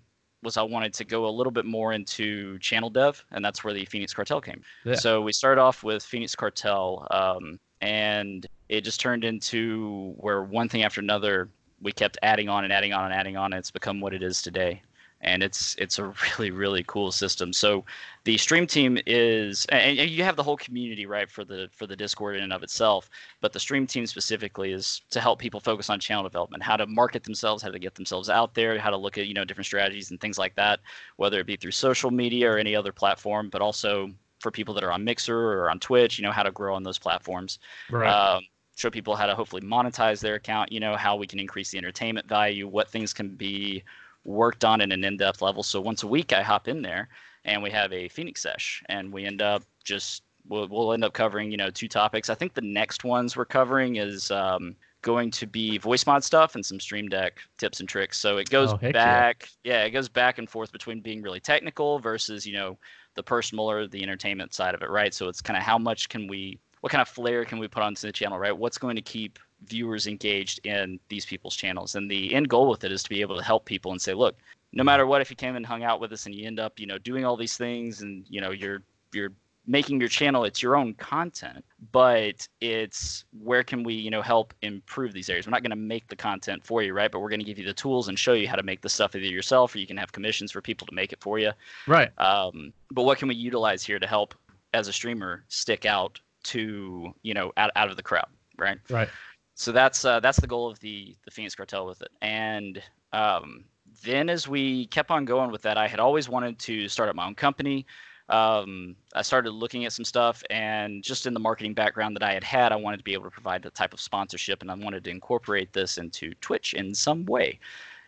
was I wanted to go a little bit more into channel dev, and that's where the Phoenix Cartel came. Yeah. So we started off with Phoenix Cartel, um, and it just turned into where one thing after another we kept adding on and adding on and adding on. And it's become what it is today and it's it's a really really cool system. So the stream team is, and you have the whole community right for the for the Discord in and of itself, but the stream team specifically is to help people focus on channel development, how to market themselves, how to get themselves out there, how to look at you know different strategies and things like that, whether it be through social media or any other platform, but also for people that are on Mixer or on Twitch, you know how to grow on those platforms. Right. Um, show people how to hopefully monetize their account, you know, how we can increase the entertainment value, what things can be worked on in an in-depth level. So once a week, I hop in there and we have a Phoenix sesh, and we end up just we'll, we'll end up covering you know two topics. I think the next ones we're covering is um, going to be voice mod stuff and some Stream Deck tips and tricks. So it goes Oh, heck yeah. back, yeah. it goes back and forth between being really technical versus you know the personal or the entertainment side of it, right? So it's kind of how much can we, what kind of flair can we put onto the channel, right? What's going to keep viewers engaged in these people's channels? And the end goal with it is to be able to help people and say, look, no matter what, if you came and hung out with us and you end up, you know, doing all these things and you know you're you're making your channel it's your own content but it's where can we you know help improve these areas we're not going to make the content for you right but we're going to give you the tools and show you how to make the stuff either yourself or you can have commissions for people to make it for you right. um, but what can we utilize here to help as a streamer stick out to you know out, out of the crowd right Right. So that's uh, that's the goal of the the Phoenix Cartel with it. And um, then as we kept on going with that, I had always wanted to start up my own company. Um, I started looking at some stuff, and just in the marketing background that I had had, I wanted to be able to provide the type of sponsorship, and I wanted to incorporate this into Twitch in some way.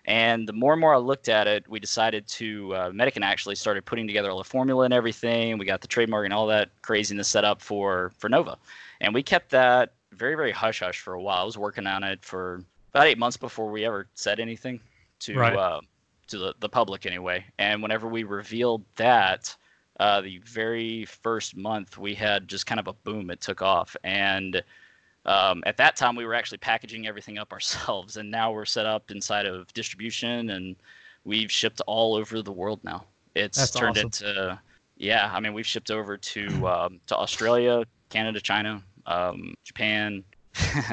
And the more and more I looked at it, we decided to uh, Medican actually started putting together all the formula and everything. We got the trademark and all that craziness set up for for Nova, and we kept that very very hush hush for a while. I was working on it for about eight months before we ever said anything to Right. uh, to the, the public anyway. And whenever we revealed that, uh, the very first month we had just kind of a boom. It took off, and um, at that time we were actually packaging everything up ourselves, and now we're set up inside of distribution, and we've shipped all over the world now. It's That's turned awesome. into yeah. I mean, we've shipped over to um, to Australia, Canada, China, um, Japan.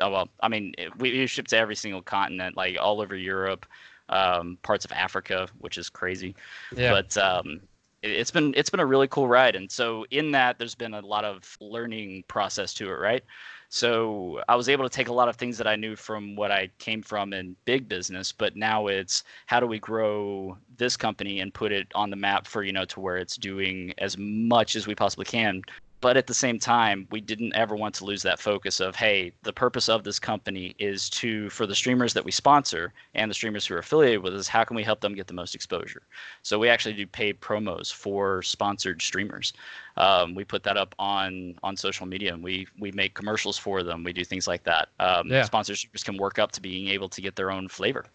oh well, I mean, it- we, we shipped to every single continent, like all over Europe, um, parts of Africa, which is crazy Yeah. but um, it, it's been it's been a really cool ride and so in that there's been a lot of learning process to it right so i was able to take a lot of things that i knew from what i came from in big business but now it's how do we grow this company and put it on the map for you know to where it's doing as much as we possibly can but at the same time we didn't ever want to lose that focus of hey the purpose of this company is to for the streamers that we sponsor and the streamers who are affiliated with us how can we help them get the most exposure? So we actually do paid promos for sponsored streamers. Um, we put that up on on social media and we we make commercials for them. We do things like that. Um, Yeah. sponsored streamers can work up to being able to get their own flavor.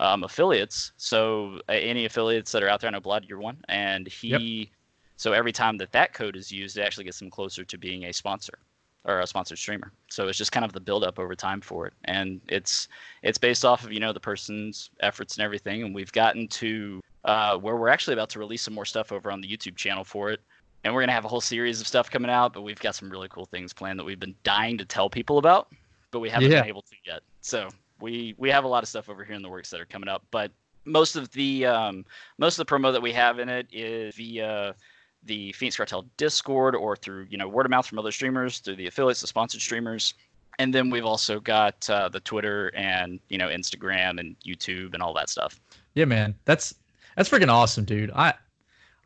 Um, affiliates. So uh, any affiliates that are out there i know blood you're one and he so every time that that code is used, it actually gets them closer to being a sponsor or a sponsored streamer. So it's just kind of the build up over time for it, and it's it's based off of you know the person's efforts and everything. And we've gotten to uh, where we're actually about to release some more stuff over on the YouTube channel for it. And we're gonna have a whole series of stuff coming out, but we've got some really cool things planned that we've been dying to tell people about, but we haven't Yeah. been able to yet. So we we have a lot of stuff over here in the works that are coming up, but most of the um, most of the promo that we have in it is via the Phoenix Cartel Discord or through you know word of mouth from other streamers, through the affiliates, the sponsored streamers, and then we've also got uh, the Twitter and you know Instagram and YouTube and all that stuff. Yeah, man, that's that's freaking awesome, dude. I,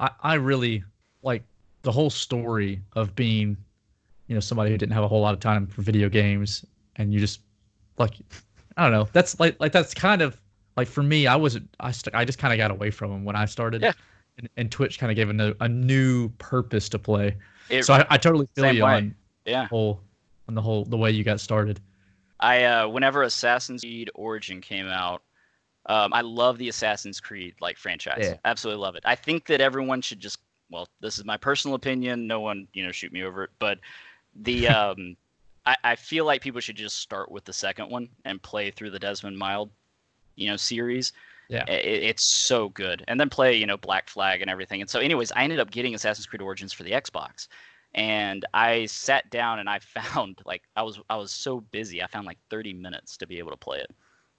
I, I really like the whole story of being, you know, somebody who didn't have a whole lot of time for video games, and you just like, I don't know. That's like like that's kind of like for me. I wasn't. I st- I just kind of got away from them when I started. Yeah. And, and Twitch kind of gave a, no, a new purpose to play. It, so I, I totally feel you way. on yeah, whole on the whole the way you got started. I uh, whenever Assassin's Creed Origin came out, um, I love the Assassin's Creed like franchise. Yeah. Absolutely love it. I think that everyone should just well, this is my personal opinion. No one, you know, shoot me over it, but the um, I, I feel like people should just start with the second one and play through the Desmond Miles, you know, series, Yeah. I- i- it's so good. And then play, you know, Black Flag and everything. And so, anyways, I ended up getting Assassin's Creed Origins for the Xbox, and I sat down and I found like I was I was so busy. I found like 30 minutes to be able to play it,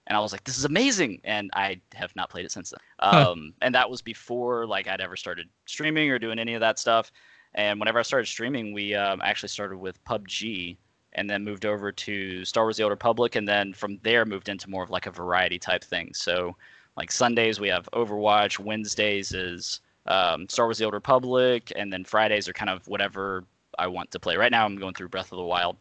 and I was like, this is amazing. And I have not played it since then. Huh. Um, and that was before like I'd ever started streaming or doing any of that stuff. And whenever I started streaming, we um, actually started with PUBG and then moved over to Star Wars: The Old Republic, and then from there moved into more of like a variety type thing. So, like Sundays we have Overwatch, Wednesdays is um, Star Wars: The Old Republic, and then Fridays are kind of whatever I want to play. Right now I'm going through Breath of the Wild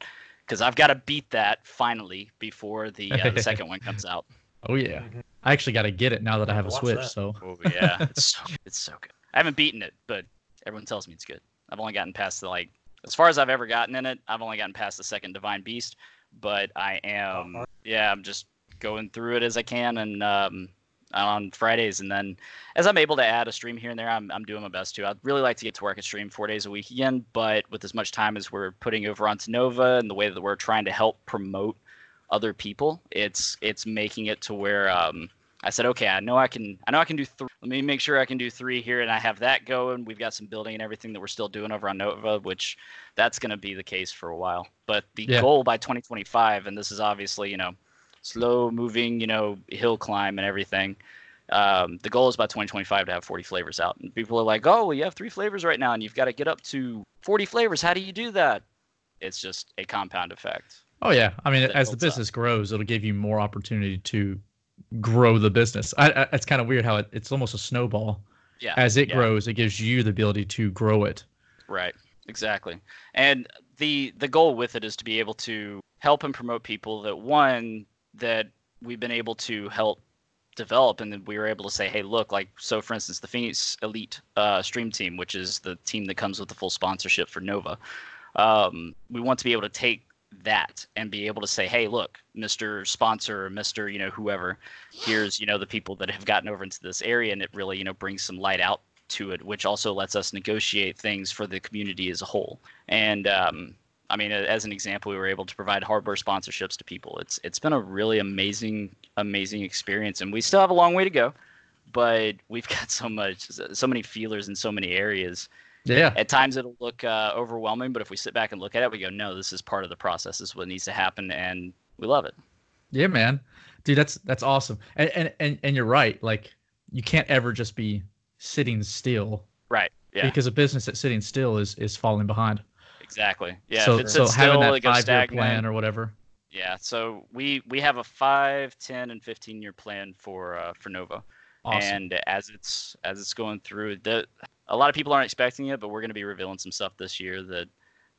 because I've got to beat that finally before the uh, the second one comes out. Oh yeah. Mhm. I actually got to get it now that I have a Watch Switch. that. So Oh yeah, it's so it's so good. I haven't beaten it, but everyone tells me it's good. I've only gotten past the like as far as I've ever gotten in it. I've only gotten past the second Divine Beast, but I am Uh-huh. yeah, I'm just going through it as I can and um, on Fridays, and then as I'm able to add a stream here and there, I'm I'm doing my best to. I'd really like to get to work and stream four days a week again, but with as much time as we're putting over onto Nova and the way that we're trying to help promote other people, it's it's making it to where um, I said, okay, I know I can, I know I can do three. Let me make sure I can do three here, and I have that going. We've got some building and everything that we're still doing over on Nova, which that's going to be the case for a while. But the Yeah. goal by 2025, and this is obviously, you know, slow moving, you know, hill climb and everything. Um, the goal is by 2025 to have 40 flavors out. And people are like, oh, well, you have three flavors right now, and you've got to get up to 40 flavors. How do you do that? It's just a compound effect. Oh yeah, I mean, as the builds up. business grows, it'll give you more opportunity to grow the business. I, I, it's kind of weird how it, it's almost a snowball. Yeah. As it yeah. grows, it gives you the ability to grow it. Right. Exactly. And the the goal with it is to be able to help and promote people that one that we've been able to help develop and then we were able to say hey look like so for instance the phoenix elite uh, stream team which is the team that comes with the full sponsorship for nova um, we want to be able to take that and be able to say hey look mr sponsor mr you know whoever here's you know the people that have gotten over into this area and it really you know brings some light out to it which also lets us negotiate things for the community as a whole. And um, i mean as an example we were able to provide hardware sponsorships to people it's it's been a really amazing amazing experience and we still have a long way to go but we've got so much so many feelers in so many areas Yeah. at times it'll look uh, overwhelming but if we sit back and look at it we go no this is part of the process this is what needs to happen and we love it Yeah, man. Dude, that's that's awesome. And and and, and you're right. Like you can't ever just be sitting still right yeah because a business that's sitting still is is falling behind. Exactly yeah so so having that it goes five year plan or whatever. Yeah, so we we have a 5, 10 and 15 year plan for uh, for Nova. Awesome. And as it's as it's going through the a lot of people aren't expecting it, but we're going to be revealing some stuff this year that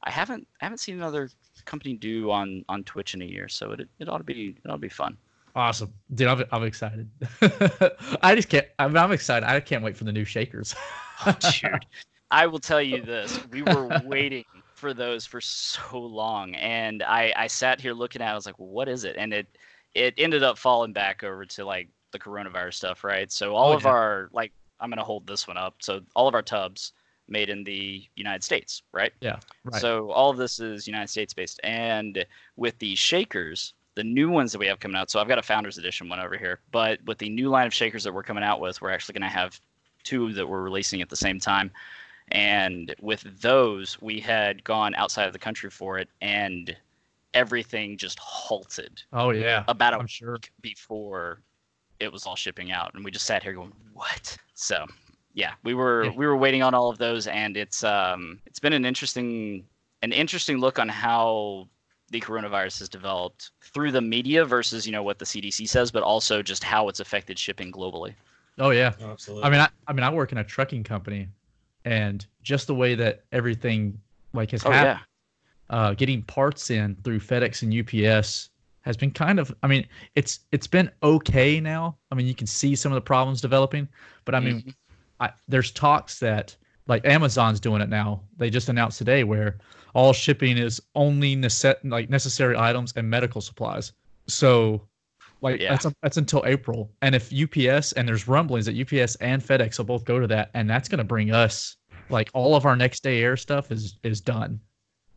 I haven't I haven't seen another company do on on Twitch in a year, so it it ought to be it ought to be fun. Awesome, dude. I'm, I'm excited. I just can't. I'm, I'm excited. I can't wait for the new shakers. Dude, I will tell you this: we were waiting for those for so long, and I I sat here looking at. it, I was like, what is it? And it it ended up falling back over to like the coronavirus stuff, right? So all Oh, of yeah. our like, I'm gonna hold this one up. So all of our tubs made in the United States, right? right. So all of this is United States based, and with the shakers, the new ones that we have coming out. So I've got a Founders Edition one over here, but with the new line of shakers that we're coming out with, we're actually going to have two that we're releasing at the same time. And with those, we had gone outside of the country for it, and everything just halted oh yeah. about a I'm sure. week before it was all shipping out, and we just sat here going, "What?" So, yeah, we were Yeah. we were waiting on all of those, and it's um it's been an interesting an interesting look on how the coronavirus has developed through the media versus you know what the CDC says, but also just how it's affected shipping globally. Oh yeah. Oh, absolutely. I mean, I, I mean, I work in a trucking company, and just the way that everything like has Oh happened, yeah, uh, getting parts in through FedEx and UPS has been kind of. I mean, it's it's been okay now. I mean, you can see some of the problems developing, but I mean, Mhm. I, there's talks that like Amazon's doing it now. They just announced today where all shipping is only nece- like necessary items and medical supplies. So like Yeah. that's that's until April. And if UPS and there's rumblings that UPS and FedEx will both go to that, and that's going to bring us like all of our next day air stuff is is done.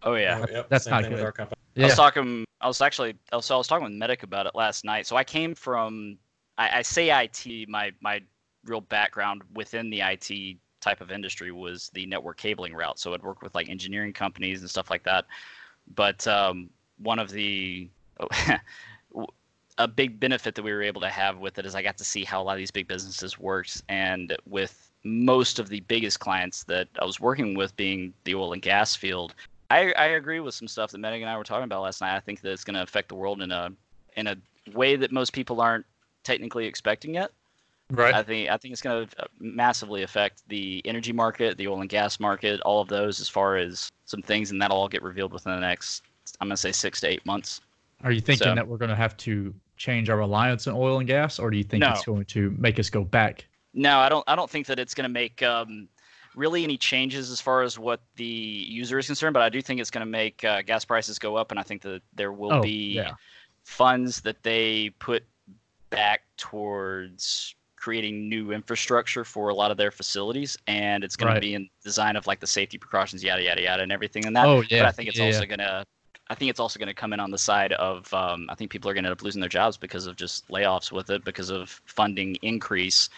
oh yeah. Oh, yep, that's same not thing with good. our company. I was talking. I was actually. I was, so I was talking with Medic about it last night. So I came from I, I say IT. My my real background within the IT type of industry was the network cabling route. So I'd work with like engineering companies and stuff like that. But um, one of the a big benefit that we were able to have with it is I got to see how a lot of these big businesses works, and with most of the biggest clients that I was working with being the oil and gas field, I, I agree with some stuff that Megan and I were talking about last night. I think that it's going to affect the world in a in a way that most people aren't technically expecting yet. Right. I think I think it's going to uh, massively affect the energy market, the oil and gas market, all of those as far as some things, and that'll all get revealed within the next I'm going to say six to eight months. Are you thinking So- that we're going to have to change our reliance on oil and gas, or do you think No. it's going to make us go back? No, I don't. I don't think that it's going to make um, really any changes as far as what the user is concerned. But I do think it's going to make uh, gas prices go up, and I think that there will Oh, be yeah. funds that they put back towards creating new infrastructure for a lot of their facilities, and it's going Right. to be in design of like the safety precautions, yada yada yada, and everything and that. Oh, yeah, But I think it's yeah, also yeah. going to. I think it's also going to come in on the side of um, I think people are going to end up losing their jobs because of just layoffs with it because of funding increase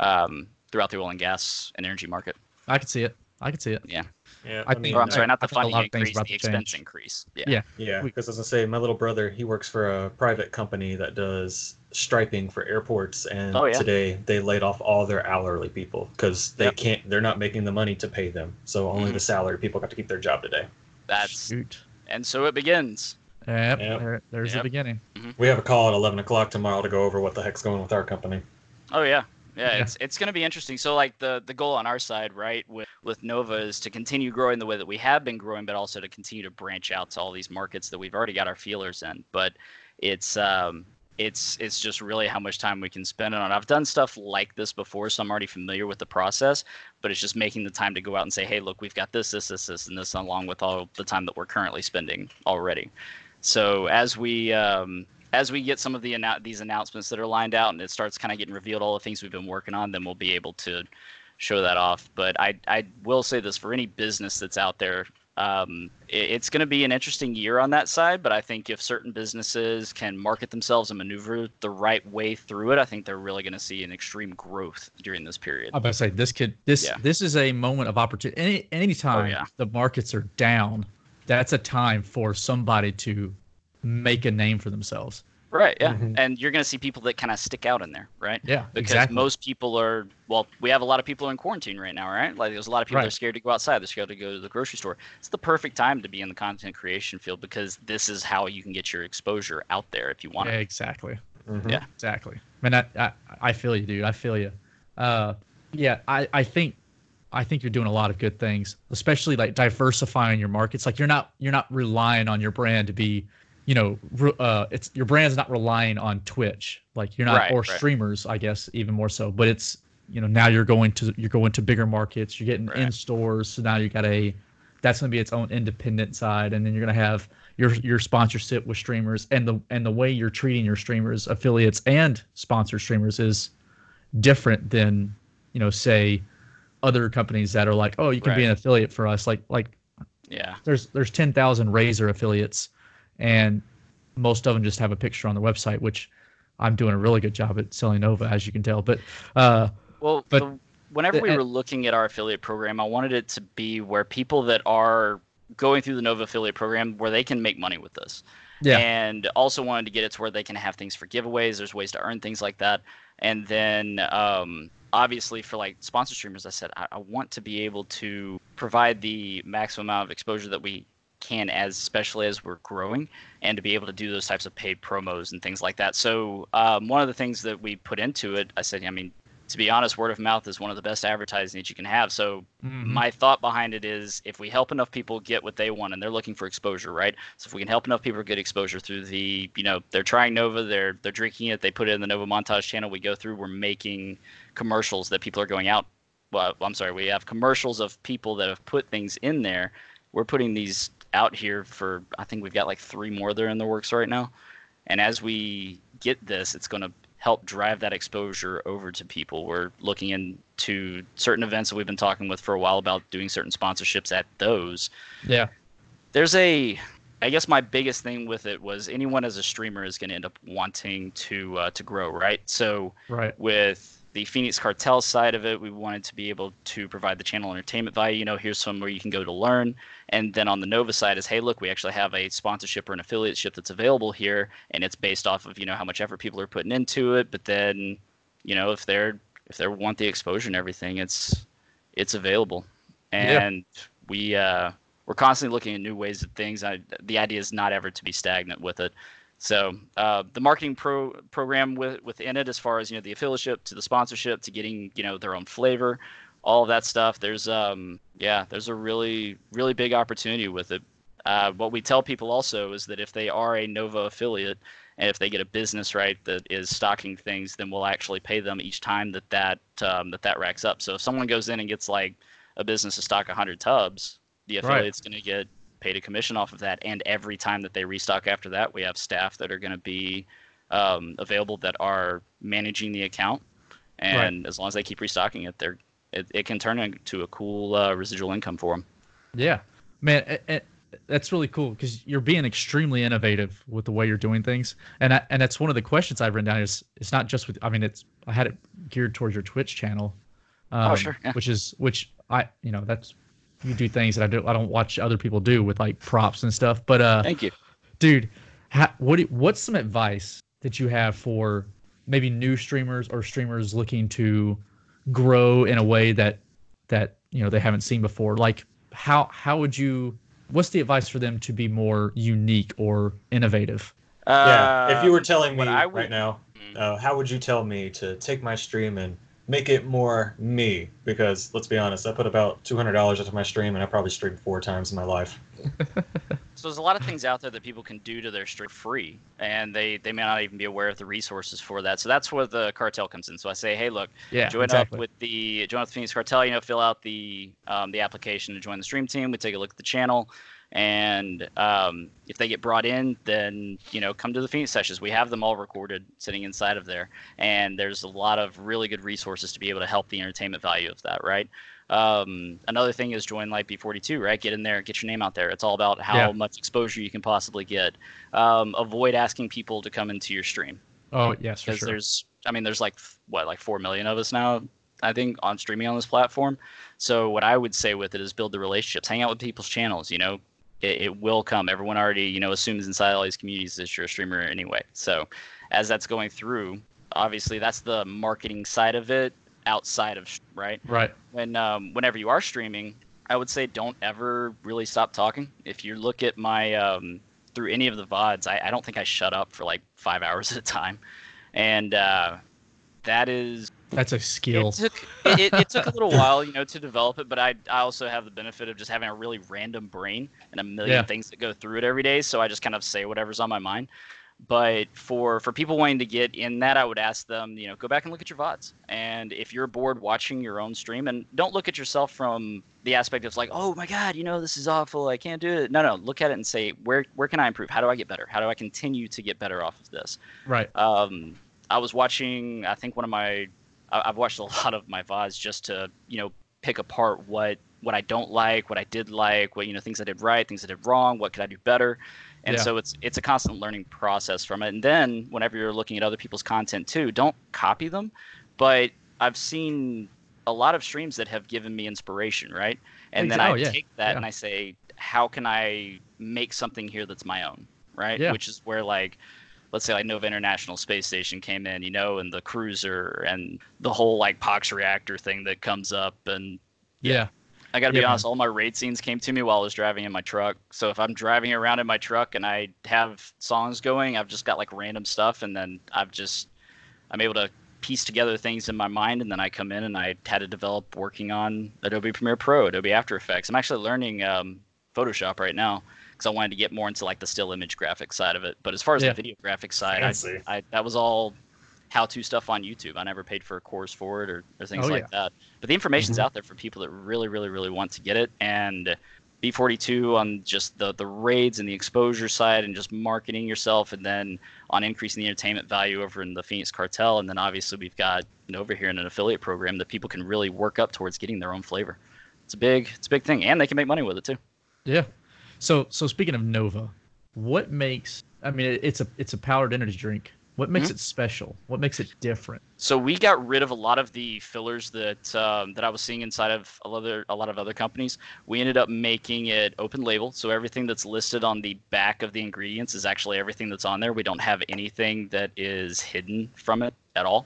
um, throughout the oil and gas and energy market. I could see it. I could see it. Yeah, I mean, think- Or I'm sorry, not I the think funding lot of things increase, the to change. expense increase. Yeah. Yeah. Yeah, because as I say, my little brother he works for a private company that does striping for airports, and Oh, yeah. today they laid off all their hourly people because they Yep. can't. They're not making the money to pay them, so only Mhm. the salary people got to keep their job today. That's Shoot. And so it begins. Yep, Yep. There, there's the Yep. beginning. We have a call at eleven o'clock tomorrow to go over what the heck's going with our company. Oh yeah. Yeah, Yeah. it's it's going to be interesting. So like the the goal on our side, right, with with Nova is to continue growing the way that we have been growing, but also to continue to branch out to all these markets that we've already got our feelers in. But it's um it's it's just really how much time we can spend on it. I've done stuff like this before, so I'm already familiar with the process. But it's just making the time to go out and say, hey, look, we've got this, this, this, this, and this, along with all the time that we're currently spending already. So as we um, as we get some of the annou- these announcements that are lined out and it starts kind of getting revealed all the things we've been working on, then we'll be able to show that off. But I I will say this for any business that's out there, um, it- it's going to be an interesting year on that side. But I think if certain businesses can market themselves and maneuver the right way through it, I think they're really going to see an extreme growth during this period. I'm about to say this could this Yeah. this is a moment of opportunity. Any anytime yeah. the markets are down, that's a time for somebody to make a name for themselves. Right. Yeah. Mhm. And you're going to see people that kind of stick out in there, right? Yeah, because exactly. most people are well we have a lot of people in quarantine right now right like there's a lot of people that are scared to go outside they're scared to go to the grocery store it's the perfect time to be in the content creation field because this is how you can get your exposure out there if you want yeah, it exactly. Mhm. Yeah. Exactly. Man, I, I I feel you, dude. I feel you. Uh, yeah, I I think I think you're doing a lot of good things, especially like diversifying your markets. Like you're not you're not relying on your brand to be, you know, uh, it's your brand's not relying on Twitch. Like you're not Right, or right. streamers, I guess, even more so. But it's you know now you're going to you're going to bigger markets. You're getting in stores, so now you got a that's going to be its own independent side, and then you're going to have your your sponsorship with streamers, and the and the way you're treating your streamers, affiliates, and sponsor streamers is different than you know say other companies that are like, oh, you can be an affiliate for us. Like like yeah there's there's ten thousand Razer affiliates, and most of them just have a picture on the website, which I'm doing a really good job at selling Nova, as you can tell. But uh, well But the, whenever we were looking at our affiliate program i wanted it to be where people that are going through the nova affiliate program where they can make money with this yeah, and also wanted to get it to where they can have things for giveaways. There's ways to earn things like that, and then um, obviously for like sponsor streamers, I said I, I want to be able to provide the maximum amount of exposure that we can, as especially as we're growing, and to be able to do those types of paid promos and things like that. So um, one of the things that we put into it, I said, I mean. To be honest, word of mouth is one of the best advertising that you can have. So Mhm. my thought behind it is if we help enough people get what they want and they're looking for exposure right so if we can help enough people get exposure through the you know they're trying nova they're they're drinking it they put it in the nova montage channel we go through we're making commercials that people are going out well i'm sorry we have commercials of people that have put things in there we're putting these out here for i think we've got like three more that are in the works right now and as we get this it's going to help drive that exposure over to people we're looking into certain events that we've been talking with for a while about doing certain sponsorships at those yeah, there's a I guess my biggest thing with it was anyone as a streamer is going to end up wanting to uh, to grow, right? So Right. with the Phoenix Cartel side of it, we wanted to be able to provide the channel entertainment value. You know, here's somewhere you can go to learn. And then on the Nova side is, hey, look, we actually have a sponsorship or an affiliateship that's available here, and it's based off of you know how much effort people are putting into it. But then, you know, if they're if they want the exposure and everything, it's it's available. Yeah. And we uh, we're constantly looking at new ways of things. I, the idea is not ever to be stagnant with it. So uh, the marketing pro program with, within it, as far as you know, the affiliateship to the sponsorship to getting you know their own flavor, all of that stuff. There's um yeah, there's a really really big opportunity with it. Uh, what we tell people also is that if they are a Nova affiliate and if they get a business right that is stocking things, then we'll actually pay them each time that that um, that that racks up. So if someone goes in and gets like a business to stock 100 tubs, the Right. affiliate's going to get paid a commission off of that. And every time that they restock after that, we have staff that are going to be um, available that are managing the account. And as long as they keep restocking it, they're it, it can turn into a cool uh, residual income for them. Yeah, man, it, it, that's really cool because you're being extremely innovative with the way you're doing things, and I, and that's one of the questions I've written down. Is it's not just with I mean it's I had it geared towards your Twitch channel, um, Oh, sure, yeah. which is which I you know that's you do things that I do I don't watch other people do with like props and stuff, but uh, Thank you. dude, ha, what what's some advice that you have for maybe new streamers or streamers looking to grow in a way that that you know they haven't seen before? Like how how would you? What's the advice for them to be more unique or innovative? yeah. If you were telling me I would- right now, Mm. uh, how would you tell me to take my stream and make it more me? Because let's be honest, I put about two hundred dollars into my stream, and I probably streamed four times in my life. So there's a lot of things out there that people can do to their stream free, and they they may not even be aware of the resources for that. So that's where the cartel comes in. So I say, hey, look, Yeah, join exactly. up with the join up with Phoenix Cartel. You know, fill out the um, the application to join the stream team. We take a look at the channel, and um, if they get brought in, then you know, come to the Phoenix sessions. We have them all recorded, sitting inside of there, and there's a lot of really good resources to be able to help the entertainment value of that, right? Um, another thing is join Light B42, right? Get in there, get your name out there. It's all about how Yeah. much exposure you can possibly get. Um, avoid asking people to come into your stream oh yes, for because sure. there's i mean there's like what like 4 million of us now i think on streaming on this platform so what i would say with it is build the relationships hang out with people's channels you know it, it will come everyone already you know assumes inside all these communities that you're a streamer anyway so as that's going through obviously that's the marketing side of it outside of right Right. when um, whenever you are streaming, I would say don't ever really stop talking. If you look at my um, through any of the vods, I, I don't think I shut up for like five hours at a time, and uh, that is That's a skill. it took it, it, it took a little while, you know, to develop it. But I I also have the benefit of just having a really random brain and a million Yeah. things that go through it every day. So I just kind of say whatever's on my mind. But for for people wanting to get in that, I would ask them, you know, go back and look at your vods. And if you're bored watching your own stream, and don't look at yourself from the aspect of like, oh my god, you know, this is awful, I can't do it. No, no, look at it and say, where where can I improve? How do I get better? How do I continue to get better off of this? right. um, I was watching. I think one of my. I've watched a lot of my VODs just to you know pick apart what what I don't like, what I did like, what you know things I did right, things I did wrong, what could I do better, and Yeah. so it's it's a constant learning process from it. And then whenever you're looking at other people's content too, don't copy them, but I've seen a lot of streams that have given me inspiration, right? And then I oh, yeah, take that yeah. and I say, how can I make something here that's my own, right? Yeah. Which is where like let's say like Nova International Space Station came in, you know, and the cruiser and the whole like Pox reactor thing that comes up. And Yeah. I got to Yeah, be man. honest, all my raid scenes came to me while I was driving in my truck. So if I'm driving around in my truck and I have songs going, I've just got like random stuff, and then I've just I'm able to piece together things in my mind, and then I come in and I had to develop working on Adobe Premiere Pro, Adobe After Effects. I'm actually learning um, Photoshop right now because I wanted to get more into like the still image graphics side of it. But as far as Yeah. the video graphics side, Fancy. I, I that was all how-to stuff on YouTube. I never paid for a course for it or, or things Oh, like that. But the information's Mhm. out there for people that really, really, really want to get it. And B42 on just the the raids and the exposure side and just marketing yourself, and then on increasing the entertainment value over in the Phoenix Cartel, and then obviously we've got over here in an affiliate program that people can really work up towards getting their own flavor. It's a big, it's a big thing, and they can make money with it too. Yeah. So so speaking of Nova, what makes? I mean, it- it's a it's a powered energy drink. What makes Mhm. it special? What makes it different? So we got rid of a lot of the fillers that um, that I was seeing inside of a lot of other, a lot of other companies. We ended up making it open label, so everything that's listed on the back of the ingredients is actually everything that's on there. We don't have anything that is hidden from it at all.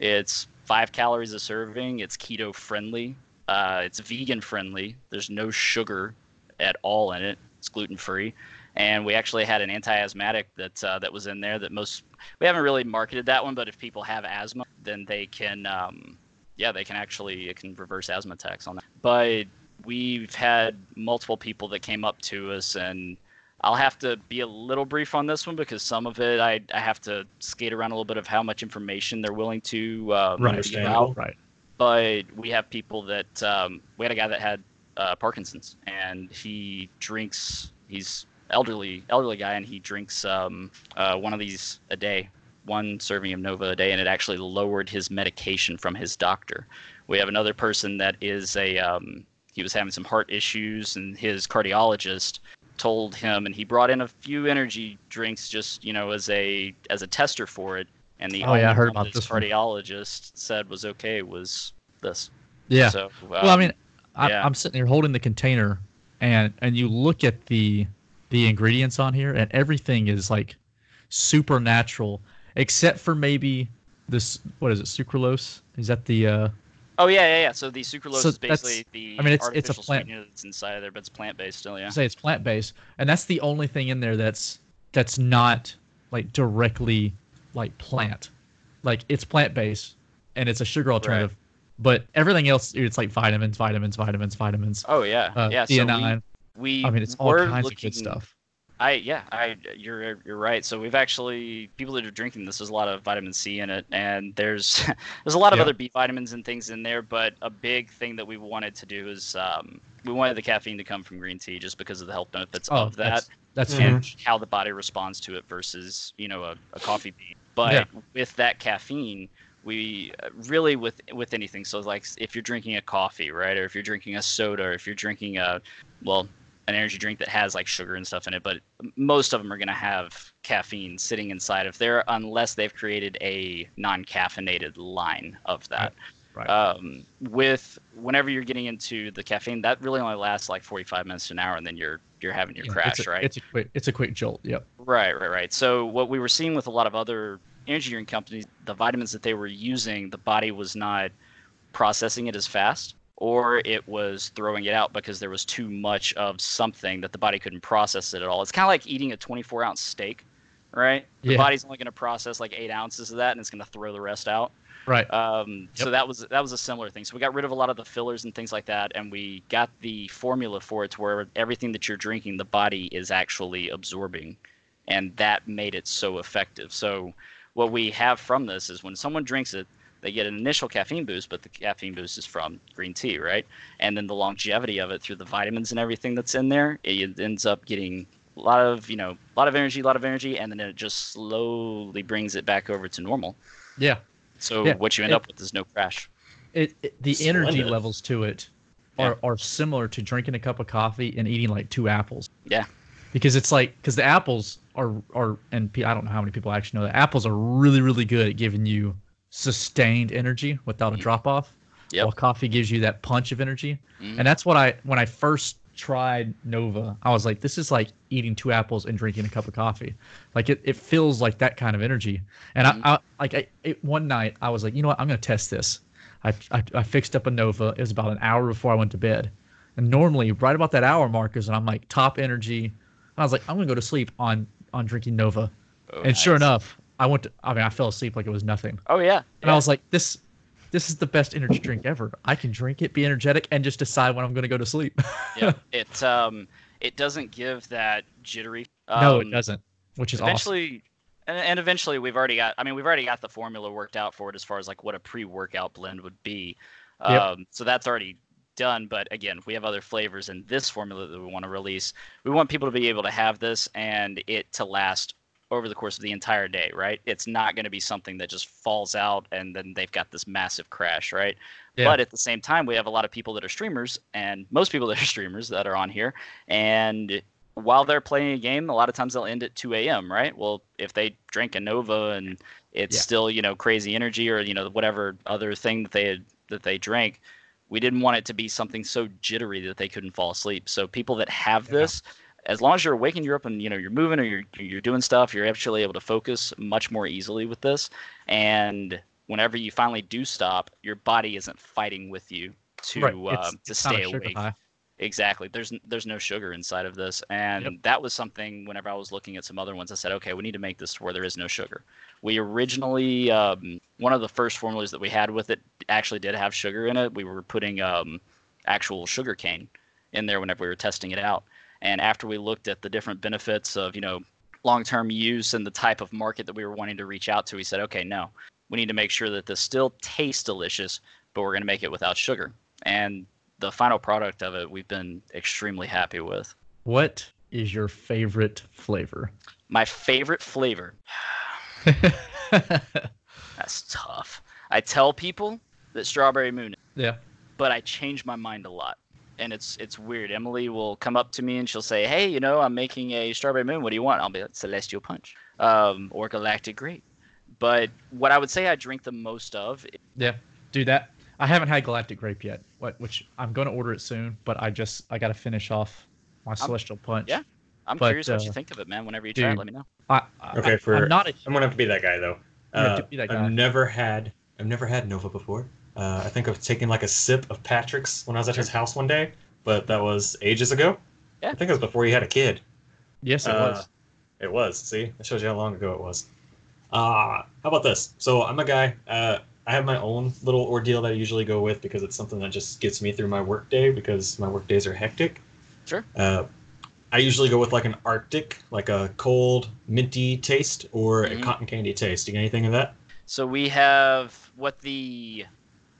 It's five calories a serving. It's keto friendly. Uh, it's vegan friendly. There's no sugar at all in it. It's gluten free, and we actually had an anti-asthmatic that uh, that was in there that most we haven't really marketed that one, but if people have asthma, then they can, um, yeah, they can actually it can reverse asthma attacks on that. But we've had multiple people that came up to us, and I'll have to be a little brief on this one because some of it I I have to skate around a little bit of how much information they're willing to give Understandable. Right. but we have people that um, we had a guy that had uh, Parkinson's and he drinks. He's elderly, elderly guy, and he drinks um, uh, one of these a day, one serving of Nova a day, and it actually lowered his medication from his doctor. We have another person that is a um, he was having some heart issues, and his cardiologist told him, and he brought in a few energy drinks just you know as a as a tester for it. And the Oh, yeah, I only heard about that his one. cardiologist said was okay was this. Yeah. So, well, I um, mean, I, yeah. I'm sitting here holding the container, and and you look at the the ingredients on here, and everything is like supernatural, except for maybe this. What is it? Sucralose? Is that the? uh Oh yeah, yeah, yeah. So the sucralose So is basically the I mean, it's- it's a plant- that's inside of there, but it's plant based still. Yeah. Say it's plant based, and that's the only thing in there that's that's not like directly like plant. Like it's plant based, and it's a sugar alternative. But everything else, it's like vitamins, vitamins, vitamins, vitamins. Oh yeah, Uh, yeah. So we, we I mean, it's all kinds looking, of good stuff. I yeah, I you're you're right. So we've actually people that are drinking this. There's a lot of vitamin C in it, and there's there's a lot of Yeah. other B vitamins and things in there. But a big thing that we wanted to do is um, we wanted the caffeine to come from green tea, just because of the health benefits Oh, of that. that's that's Mhm. huge. how the body responds to it versus you know a, a coffee bean but Yeah. with that caffeine we uh, really with with anything so like if you're drinking a coffee right or if you're drinking a soda or if you're drinking a well an energy drink that has like sugar and stuff in it but most of them are going to have caffeine sitting inside of there unless they've created a non-caffeinated line of that Right. um, with whenever you're getting into the caffeine that really only lasts like 45 minutes to an hour and then you're you're having your Yeah, crash it's a, right It's a quick it's a quick jolt. Yep. Right, right, right. So what we were seeing with a lot of other energy drink companies, the vitamins that they were using, the body was not processing it as fast, or it was throwing it out because there was too much of something that the body couldn't process it at all. It's kind of like eating a 24 ounce steak, right? The Yeah. body's only going to process like eight ounces of that, and it's going to throw the rest out. Right. Um, So that was that was a similar thing. So we got rid of a lot of the fillers and things like that, and we got the formula for it to where everything that you're drinking, the body is actually absorbing, and that made it so effective. So what we have from this is when someone drinks it, they get an initial caffeine boost, but the caffeine boost is from green tea, right? And then the longevity of it through the vitamins and everything that's in there, it ends up getting a lot of you know a lot of energy, a lot of energy, and then it just slowly brings it back over to normal. Yeah. So Yeah, what you end it- up with is no crash. It, it the energy Splendid. levels to it are, are similar to drinking a cup of coffee and eating like two apples. Yeah. Because it's like because the apples are are and I don't know how many people actually know that apples are really really good at giving you sustained energy without a Mhm. drop off. Yep. While coffee gives you that punch of energy. Mhm. And that's what I when I first tried Nova, I was like, this is like eating two apples and drinking a cup of coffee. Like it, it feels like that kind of energy. And Mhm. I, I like I it, one night I was like, you know what, I'm gonna test this. I, I I fixed up a Nova. It was about an hour before I went to bed. And normally right about that hour mark is when I'm like top energy. I was like, I'm gonna go to sleep on on drinking Nova. Oh, and sure enough, I went to I mean I fell asleep like it was nothing. Oh yeah. And I was like, this this is the best energy drink ever. I can drink it, be energetic, and just decide when I'm going to go to sleep. yeah. It um it doesn't give that jittery. no, it um, doesn't, which is awesome. Eventually, and, and eventually we've already got. I mean, we've already got the formula worked out for it as far as like what a pre-workout blend would be. Yep. Um, so that's already done. But again, we have other flavors in this formula that we want to release. We want people to be able to have this and it to last over the course of the entire day, right? It's not going to be something that just falls out and then they've got this massive crash, right? Yeah. But at the same time, we have a lot of people that are streamers and most people that are streamers that are on here and while they're playing a game, a lot of times they'll end at 2 a.m. Right? Well, if they drink a Nova and it's Yeah. still you know crazy energy or you know whatever other thing that they had that they drank, we didn't want it to be something so jittery that they couldn't fall asleep. So people that have Yeah. this, as long as you're awake and you're up and you know you're moving or you're you're doing stuff, you're actually able to focus much more easily with this. And whenever you finally do stop, your body isn't fighting with you to right. It's, uh, to stay awake. Exactly. There's there's no sugar inside of this, and Yep. that was something. Whenever I was looking at some other ones, I said, okay, we need to make this to where there is no sugar. We originally um, one of the first formulas that we had with it actually did have sugar in it. We were putting um, actual sugar cane in there whenever we were testing it out, and after we looked at the different benefits of you know long-term use and the type of market that we were wanting to reach out to, we said, okay, no, we need to make sure that this still tastes delicious, but we're going to make it without sugar. And the final product of it, we've been extremely happy with. What is your favorite flavor? My favorite flavor. That's tough. I tell people that strawberry moon, yeah. but I change my mind a lot. And it's it's weird. Emily will come up to me and she'll say, "Hey, you know, I'm making a strawberry moon. What do you want?" I'll be like, "Celestial punch, um, or galactic grape." But what I would say I drink the most of, Yeah. Do that. I haven't had Galactic Grape yet, what which I'm going to order it soon, but I just I got to finish off my Celestial Punch. yeah, I'm But, curious what you uh, think of it, man. Whenever you try it, let me know. I, I, Okay, for- I'm not a I'm gonna have to be that guy though. Uh, that guy. I've never had I've never had Nova before. Uh, I think I've taken like a sip of Patrick's when I was at his house one day, but that was ages ago. Yeah. I think it was before he had a kid. yes, it Uh, was. It was. See, that shows you how long ago it was. Uh, how about this? So I'm a guy. Uh, I have my own little ordeal that I usually go with because it's something that just gets me through my work day because my work days are hectic. Sure. Uh, I usually go with like an Arctic, like a cold minty taste or Mhm. a cotton candy taste. You got anything of that? So we have what the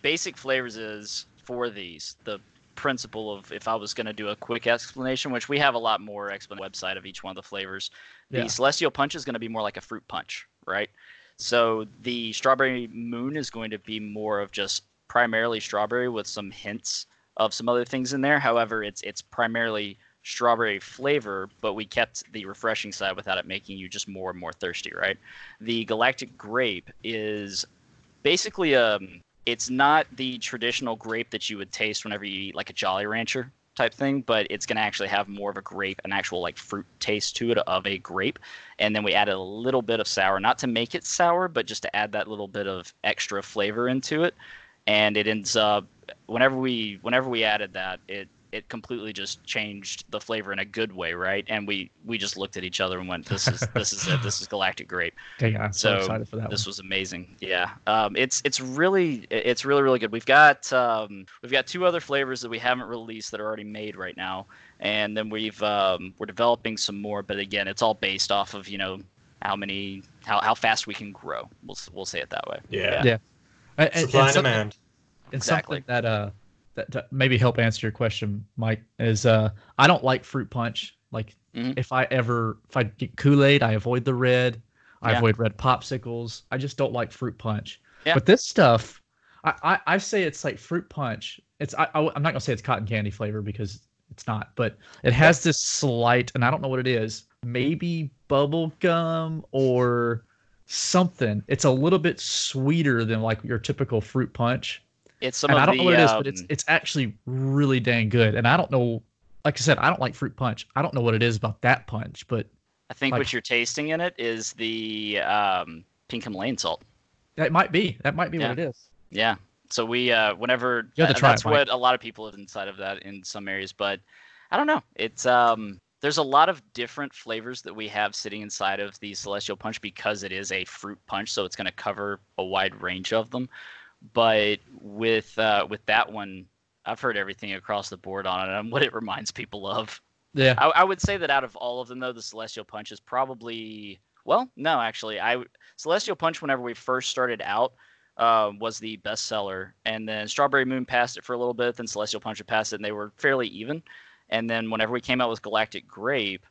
basic flavors is for these. The principle of if I was going to do a quick explanation, which we have a lot more explanation website of each one of the flavors. The Yeah. celestial punch is going to be more like a fruit punch, right? So the strawberry moon is going to be more of just primarily strawberry with some hints of some other things in there. However, it's it's primarily strawberry flavor, but we kept the refreshing side without it making you just more and more thirsty, right? The galactic grape is basically um it's not the traditional grape that you would taste whenever you eat like a Jolly Rancher type thing, but it's going to actually have more of a grape, an actual like fruit taste to it of a grape. And then we added a little bit of sour, not to make it sour, but just to add that little bit of extra flavor into it. And it ends up whenever we whenever we added that, it it completely just changed the flavor in a good way, right? And we we just looked at each other and went, "This is this is it. This is galactic grape." Dang, I'm so, so excited for that this one. was amazing yeah um, it's it's really it's really really good we've got um, we've got two other flavors that we haven't released that are already made right now and then we've um, we're developing some more but again it's all based off of you know how many how, how fast we can grow we'll, we'll say it that way Yeah. Yeah. And- and- Supply and and something- demand. And Exactly. something that uh that to maybe help answer your question, Mike, is uh I don't like fruit punch. Like Mhm. if I ever if I get Kool-Aid, I avoid the red. I Yeah. avoid red popsicles. I just don't like fruit punch. Yeah. But this stuff, I, I I say it's like fruit punch. It's I, I am not gonna say it's cotton candy flavor because it's not, but it has this slight, and I don't know what it is. Maybe bubble gum or something. It's a little bit sweeter than like your typical fruit punch it's some and of I don't the know what it is, but it's um, it's actually really dang good. And I don't know, like I said, I don't like fruit punch. I don't know what it is about that punch, but i think like- what you're tasting in it is the um, pink himalayan salt that might be that might be Yeah. what it is. Yeah. So we uh whenever You have to uh, try that's Mike. what a lot of people have inside of that in some areas, but I don't know. It's um there's a lot of different flavors that we have sitting inside of the celestial punch because it is a fruit punch, so it's going to cover a wide range of them. But with uh with that one, I've heard everything across the board on it and what it reminds people of. Yeah, I, I would say that out of all of them, though, the Celestial Punch is probably well, no, actually, I Celestial Punch whenever we first started out uh, was the best seller, and then Strawberry Moon passed it for a little bit, then Celestial Punch had passed it, and they were fairly even. And then whenever we came out with Galactic Grape,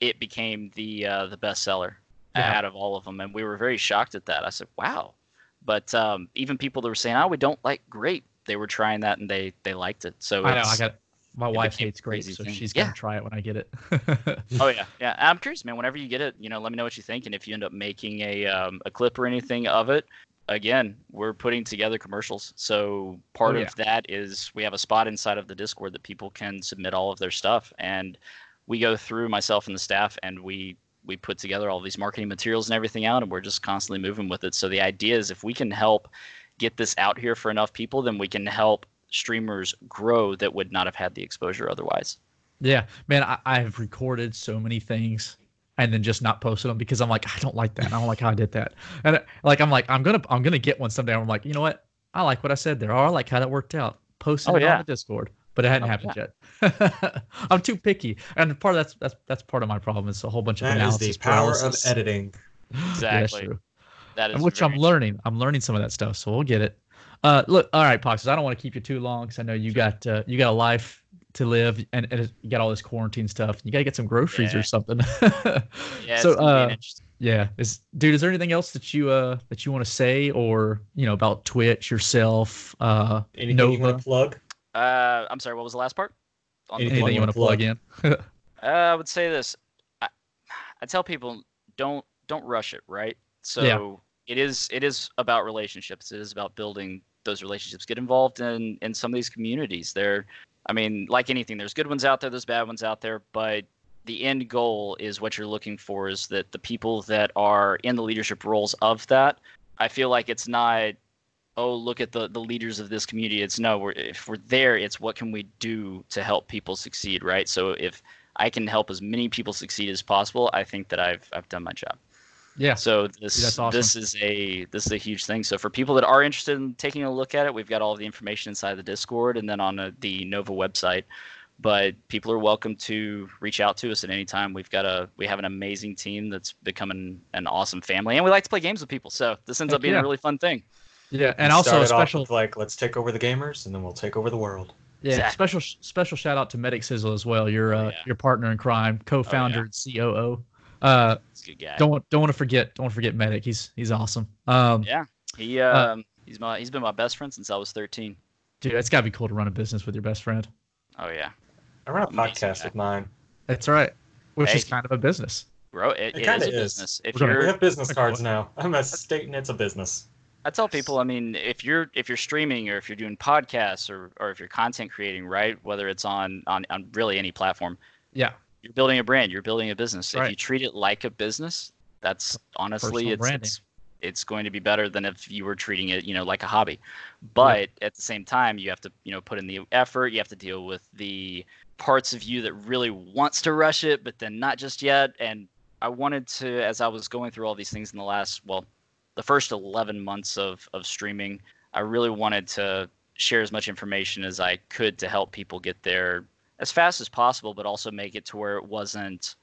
it became the uh, the best seller Yeah. out of all of them, and we were very shocked at that. I said, "Wow!" But um, even people that were saying, "Oh, we don't like grape," they were trying that and they they liked it. So I know. I got My wife hates grapes, crazy so thing. she's gonna Yeah. try it when I get it. Oh yeah, yeah. I'm curious, man. Whenever you get it, you know, let me know what you think, and if you end up making a um, a clip or anything of it, again, we're putting together commercials. So part Oh, of that is we have a spot inside of the Discord that people can submit all of their stuff, and we go through myself and the staff, and we we put together all these marketing materials and everything out, and we're just constantly moving with it. So the idea is if we can help get this out here for enough people, then we can help streamers grow that would not have had the exposure otherwise. Yeah, man, I, I've recorded so many things and then just not posted them because I'm like, I don't like that. I don't like how I did that. And like, I'm like, I'm gonna, I'm gonna get one someday. I'm like, you know what? I like what I said there. Or I like how that worked out. Posted Oh, it yeah. on the Discord, but it hadn't Oh, happened yet. I'm too picky, and part of that's that's that's part of my problem is a whole bunch of That is analysis the power of paralysis. editing. Yeah, that's Exactly. true. That is And which I'm very learning. I'm learning some of that stuff, so we'll get it. Uh, look, all right, Poxes. I don't want to keep you too long because I know you got uh, you got a life to live, and, and you got all this quarantine stuff. You got to get some groceries Yeah. or something. Yeah, so it's gonna be an uh, yeah, is dude, is there anything else that you uh that you want to say or you know about Twitch yourself? Uh, Anything you want to plug? Uh, I'm sorry. What was the last part? On Anything you want to plug in? Uh, I would say this. I, I tell people don't don't rush it, right? So Yeah. it is it is about relationships. It is about building those relationships. Get involved in in some of these communities. There, I mean, like anything, there's good ones out there, there's bad ones out there, but the end goal is what you're looking for is that the people that are in the leadership roles of that. I feel like it's not oh look at the the leaders of this community. It's no we're if we're there it's what can we do to help people succeed right? So if i can help as many people succeed as possible i think that i've i've done my job. Yeah, so this awesome. this is a this is a huge thing. So for people that are interested in taking a look at it we've got all the information inside the discord and then on uh the nova website. But people are welcome to reach out to us at any time. We've got a we have an amazing team that's becoming an awesome family and we like to play games with people. So this ends Heck up being yeah. a really fun thing yeah, and We also a started off special with, like let's take over the gamers and then we'll take over the world. Yeah, Exactly. special special shout out to Medic Sizzle as well. Your Oh, uh, yeah. your partner in crime, co-founder yeah. and COO. Uh, it's a good guy don't don't want to forget don't want to forget Medic. He's he's awesome. Um, Yeah. He Uh, um he's my he's been my best friend since I was 13. dude, it's gotta be cool to run a business with your best friend. Oh yeah. I run a Amazing podcast guy. with mine. That's right. Which is kind of a business. Bro, it, It it kinda is a is. business. If We're gonna- We you're have business cards now. I'm a stating it's a business. I tell people, I mean, if you're if you're streaming or if you're doing podcasts or or if you're content creating, right? Whether it's on on, on really any platform, Yeah. you're building a brand, you're building a business. If you treat it like a business, that's honestly it's, it's it's going to be better than if you were treating it, you know, like a hobby. But at the same time, you have to, you know, put in the effort. You have to deal with the parts of you that really wants to rush it, but then not just yet. And I wanted to, as I was going through all these things in the last, well, the first 11 months of of streaming, I really wanted to share as much information as I could to help people get there as fast as possible, but also make it to where it wasn't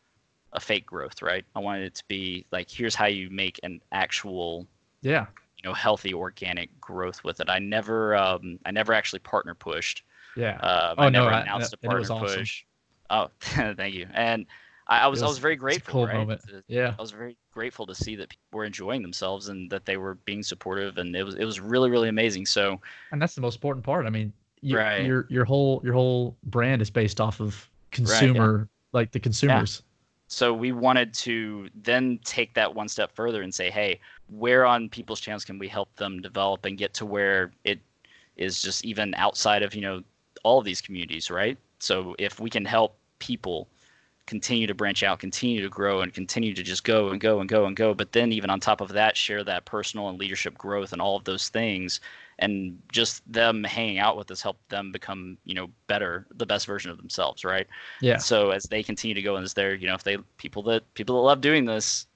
a fake growth, right? I wanted it to be like, here's how you make an actual, Yeah. you know, healthy organic growth with it. I never, um, I never actually partner pushed. Yeah. Um, Oh, I no, never I- announced a it was partner awesome. push. Oh, thank you. And I, I was, I was- was very grateful. right? To- Yeah. I was very grateful to see that people were enjoying themselves and that they were being supportive, and it was, it was really, really amazing. So, And that's the most important part. I mean, you, Right. your your whole your whole brand is based off of consumer, like the consumers. so we wanted to then take that one step further and say hey where on people's channels can we help them develop and get to where it is just even outside of you know all of these communities right so if we can help people continue to branch out continue to grow and continue to just go and go and go and go. But then even on top of that share that personal and leadership growth and all of those things and just them hanging out with us helped them become you know better the best version of themselves right? Yeah. so as they continue to go and as they're you know if they people that people that love doing this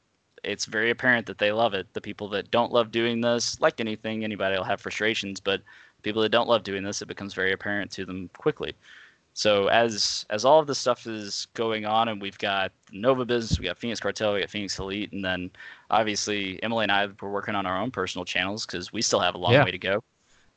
it's very apparent that they love it. The people that don't love doing this like anything anybody will have frustrations but people that don't love doing this it becomes very apparent to them quickly so as as all of this stuff is going on and we've got nova business we got phoenix cartel we got phoenix elite and then obviously emily and i were working on our own personal channels because we still have a long Yeah. way to go.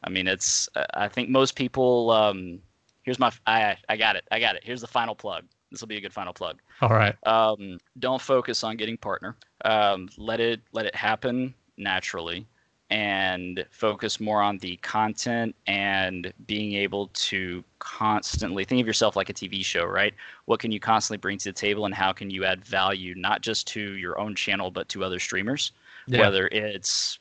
I mean it's i think most people um here's my i i got it i got it. Here's the final plug. This will be a good final plug. All right. um, don't focus on getting partner. Um, let it let it happen naturally and focus more on the content and being able to constantly think of yourself like a TV show, right? What can you constantly bring to the table and how can you add value not just to your own channel but to other streamers? Yeah. Whether it's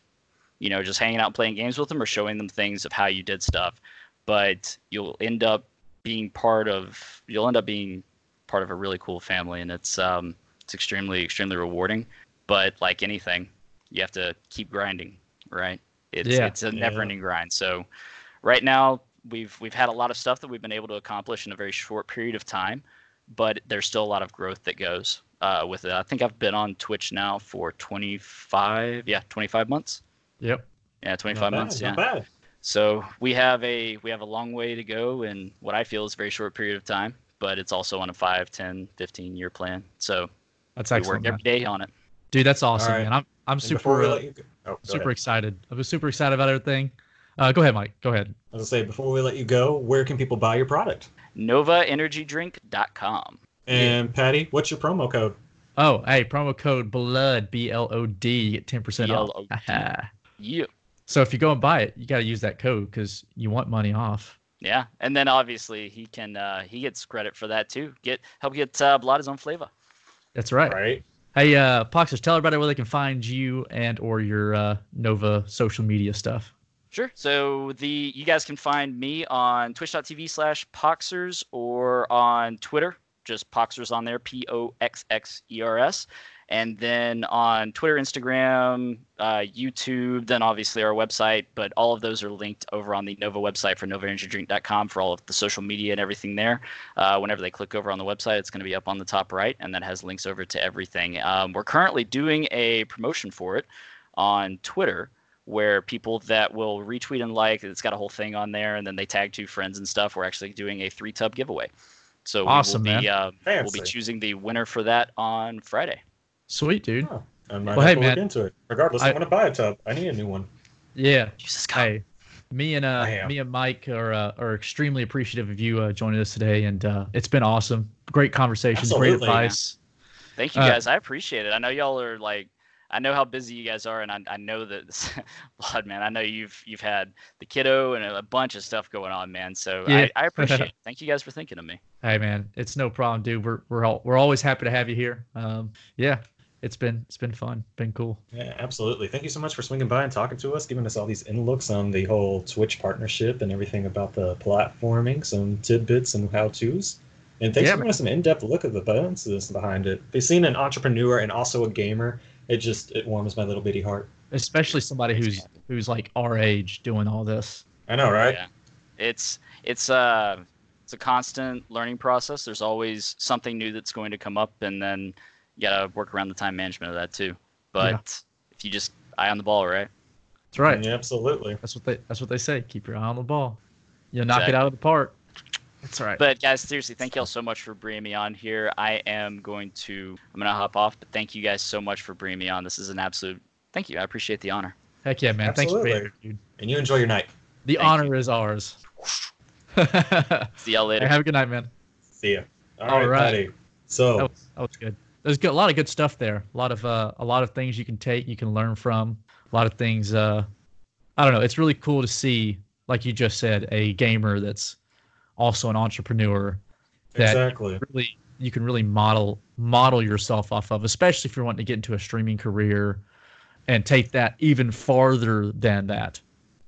you know just hanging out and playing games with them or showing them things of how you did stuff, but you'll end up being part of you'll end up being part of a really cool family and it's um it's extremely extremely rewarding, but like anything, you have to keep grinding right? It's Yeah. it's a never-ending grind. So right now we've we've had a lot of stuff that we've been able to accomplish in a very short period of time, but there's still a lot of growth that goes uh, with it. I think I've been on Twitch now for 25, yeah, 25 months. Yep. Yeah, Not 25 bad, months. Yeah. Not bad. So we have a we have a long way to go in what I feel is a very short period of time, but it's also on a 5, 10, 15 year plan. So That's we excellent, work man. every day on it. Dude. That's awesome, All right. man. I'm I'm And super we let you go, oh, super ahead. excited. I was super excited about everything. Uh, go ahead, Mike. Go ahead. I was say before we let you go, where can people buy your product? NovaEnergyDrink.com. And Patty, what's your promo code? Oh, hey, promo code BLOOD B L O D. You get ten percent off. B-L-O-D. Yeah. so if you go and buy it, you got to use that code because you want money off. Yeah, and then obviously he can uh, he gets credit for that too. Get help get uh, blood his own flavor. That's right. Right. Hey, uh, Poxers, tell everybody where they can find you and or your uh, Nova social media stuff. Sure. So the you guys can find me on twitch.tv slash Poxers or on Twitter, just Poxers on there, P O X X E R S. And then on Twitter, Instagram, uh, YouTube, then obviously our website. But all of those are linked over on the Nova website for NovaEnergyDrink.com for all of the social media and everything there. Uh, whenever they click over on the website, it's going to be up on the top right, and that has links over to everything. Um, we're currently doing a promotion for it on Twitter where people that will retweet and like it's got a whole thing on there and then they tag two friends and stuff we're actually doing a three tub giveaway so Awesome, we will be man. uh, we'll be choosing the winner for that on friday Sweet, dude. Oh, I might Well, have hey, to look man. into it. Regardless, I, I- am gonna buy a tub. I need a new one. Yeah. jesus Hey, me and uh, I me and Mike are uh, are extremely appreciative of you uh, joining us today, and uh, it's been awesome. Great conversation, great Absolutely, man. advice. thank you Uh, guys i appreciate it i know y'all are like i know how busy you guys are and i, I know that blood man i know you've you've had the kiddo and a bunch of stuff going on man so Yeah. I, I appreciate it thank you guys for thinking of me Hey, man, it's no problem, dude. We're we're all, we're always happy to have you here. Um, yeah, it's been it's been fun, been cool. Yeah, absolutely. Thank you so much for swinging by and talking to us, giving us all these in looks on the whole Twitch partnership and everything about the platforming, some tidbits and how tos. And thanks Yeah, for giving us an in depth look at the bonuses behind it. They've seen an entrepreneur and also a gamer. It just it warms my little bitty heart. Especially somebody who's who's like our age doing all this. I know, right? Yeah. it's it's uh it's a constant learning process there's always something new that's going to come up and then you gotta work around the time management of that too but Yeah. if you just eye on the ball right That's right. Yeah, absolutely. That's what they that's what they say. Keep your eye on the ball. You'll knock it out of the park. That's right. but guys seriously thank y'all so much for bringing me on here i am going to i'm gonna hop off but thank you guys so much for bringing me on this is an absolute thank you i appreciate the honor Heck yeah, man. Thanks for being here, dude. And you enjoy your night. The Thank honor is ours. See y'all later have a good night, man. See ya. All all right, right. Patty. So That was, that was good. There's good, a lot of good stuff there. A lot of uh, a lot of things you can take, you can learn from. A lot of things. Uh, I don't know. It's really cool to see, like you just said, a gamer that's also an entrepreneur that exactly. really you can really model model yourself off of, especially if you're wanting to get into a streaming career and take that even farther than that.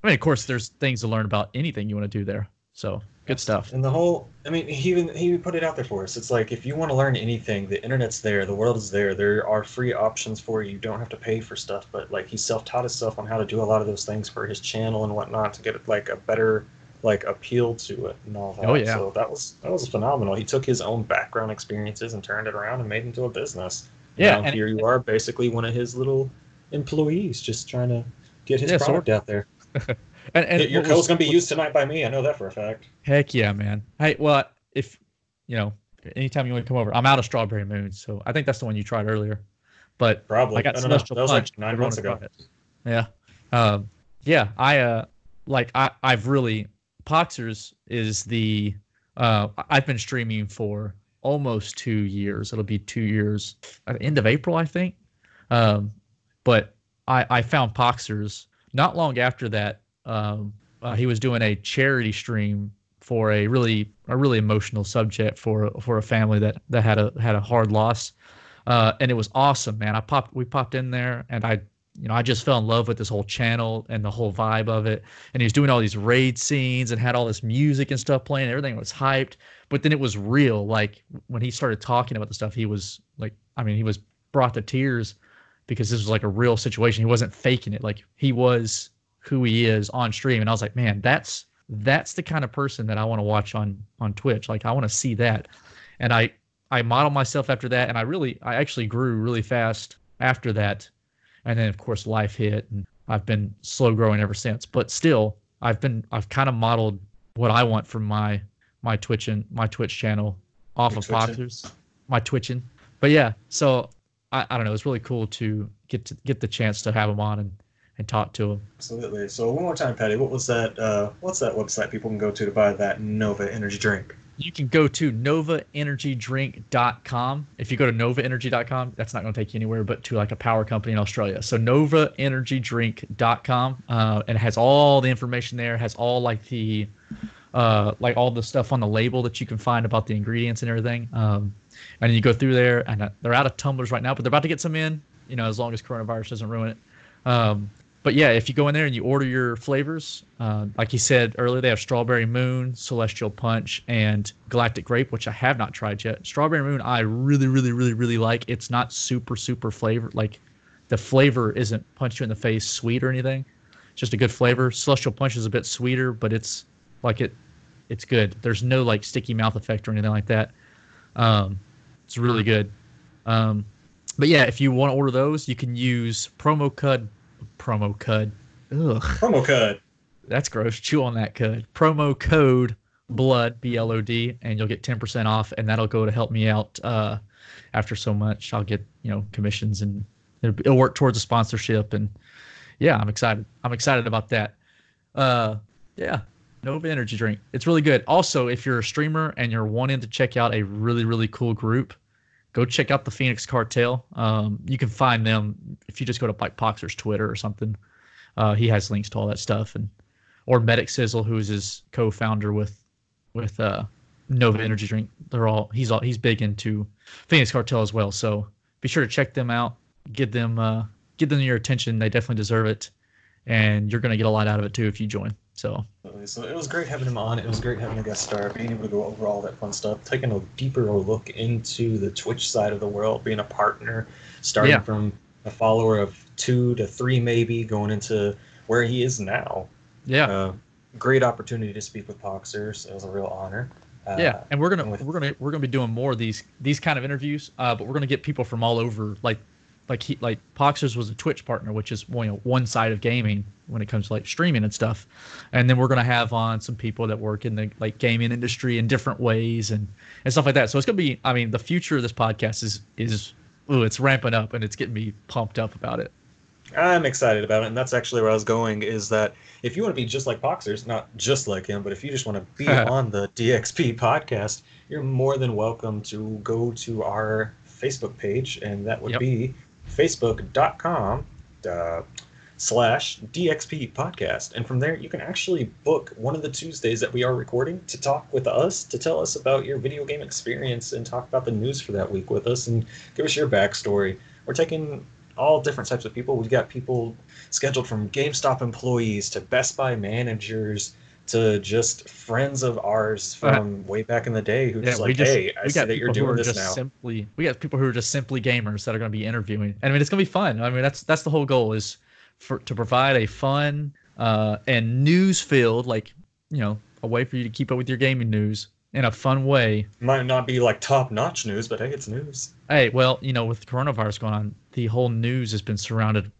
I mean, of course, there's things to learn about anything you want to do there. So good stuff. And the whole, I mean, he even he put it out there for us. It's like if you want to learn anything, the internet's there, the world is there. There are free options for you. You don't have to pay for stuff. But like he self-taught himself on how to do a lot of those things for his channel and whatnot to get like a better like appeal to it and all that. Oh, yeah. So that was that was phenomenal. He took his own background experiences and turned it around and made it into a business. Yeah, Now and- here you are, basically one of his little employees, just trying to get his Yeah, sort product out there. And, and Your code's gonna be used tonight by me. I know that for a fact. Heck yeah, man. Hey, well, if you know, anytime you want to come over, I'm out of Strawberry Moon, so I think that's the one you tried earlier. But Probably. I got don't know. Celestial That was like nine months ago. Yeah, um, yeah. I uh, like I I've really Poxers is the uh I've been streaming for almost two years. It'll be two years at the end of April, I think. Um, but I I found Poxers not long after that, um, uh, he was doing a charity stream for a really a really emotional subject for for a family that that had a had a hard loss, uh, and it was awesome, man. I popped we popped in there, and I you know I just fell in love with this whole channel and the whole vibe of it. And he was doing all these raid scenes and had all this music and stuff playing. Everything was hyped, but then it was real. Like when he started talking about the stuff, he was like, I mean, he was brought to tears because this was like a real situation. He wasn't faking it. Like he was who he is on stream. And I was like, man, that's that's the kind of person that I want to watch on on Twitch. Like I want to see that. And I I model myself after that and I really I actually grew really fast after that. And then of course life hit and I've been slow growing ever since. But still, I've been I've kind of modeled what I want from my my Twitch and my Twitch channel off Your of twitching. My twitching. But yeah, so I, I don't know. It's really cool to get to get the chance to have him on and, and talk to him. Absolutely. So one more time, Patty, what was that? Uh, what's that website people can go to to buy that Nova energy drink? You can go to novaenergydrink.com. If you go to novaenergy.com, that's not going to take you anywhere but to like a power company in Australia. So novaenergydrink.com, uh, and it has all the information there. It has all like the uh, like all the stuff on the label that you can find about the ingredients and everything. Um, and you go through there, and uh, they're out of tumblers right now, but they're about to get some in. You know, as long as coronavirus doesn't ruin it. Um, but yeah, if you go in there and you order your flavors, uh, like you said earlier, they have Strawberry Moon, Celestial Punch, and Galactic Grape, which I have not tried yet. Strawberry Moon, I really, really, really, really like. It's not super, super flavored. Like the flavor isn't punch you in the face sweet or anything. It's just a good flavor. Celestial Punch is a bit sweeter, but it's like it, it's good. There's no like sticky mouth effect or anything like that. Um, it's really good. Um, but yeah, if you want to order those, you can use promo code promo code. Ugh, Promo code. that's gross. Chew on that code. Promo code blood B L O D, and you'll get ten percent off, and that'll go to help me out. Uh, after so much, I'll get you know commissions, and it'll, it'll work towards a sponsorship. And yeah, I'm excited. I'm excited about that. Uh, yeah, Nova Energy drink. It's really good. Also, if you're a streamer and you're wanting to check out a really really cool group, go check out the Phoenix Cartel. Um, you can find them if you just go to like Poxer's Twitter or something. Uh, he has links to all that stuff, and or Medic Sizzle, who is his co-founder with with uh, Nova Energy Drink. They're all he's all he's big into Phoenix Cartel as well. So be sure to check them out. Give them uh, give them your attention. They definitely deserve it, and you're gonna get a lot out of it too if you join. So So it was great having him on. It was great having a guest star, being able to go over all that fun stuff, taking a deeper look into the Twitch side of the world, being a partner, starting Yeah. from a follower of two to three, maybe going into where he is now. yeah. Uh, great opportunity to speak with Poxers. It was a real honor. Uh, yeah, and we're gonna and with- we're gonna we're gonna be doing more of these these kind of interviews. Uh, but we're gonna get people from all over. Like like he like Poxers was a Twitch partner, which is you know one side of gaming when it comes to like streaming and stuff. And then we're gonna have on some people that work in the like gaming industry in different ways and and stuff like that. So it's gonna be. I mean, the future of this podcast is is ooh, it's ramping up and it's getting me pumped up about it. I'm excited about it, and that's actually where I was going. Is that if you want to be just like Poxers, not just like him, but if you just want to be on the DXP podcast, you're more than welcome to go to our Facebook page, and that would Yep. be facebook.com uh, slash DXP podcast. And from there, you can actually book one of the Tuesdays that we are recording to talk with us, to tell us about your video game experience, and talk about the news for that week with us, and give us your backstory. We're taking all different types of people. We've got people scheduled from GameStop employees to Best Buy managers to just friends of ours from way back in the day who just like, hey, I see that you're doing this just now. Simply, we got people who are just simply gamers that are going to be interviewing. And I mean, it's going to be fun. I mean, that's that's the whole goal is for to provide a fun uh, and news filled, like you know, a way for you to keep up with your gaming news in a fun way. Might not be like top notch news, but hey, it's news. Hey, well, you know, with the coronavirus going on, the whole news has been surrounded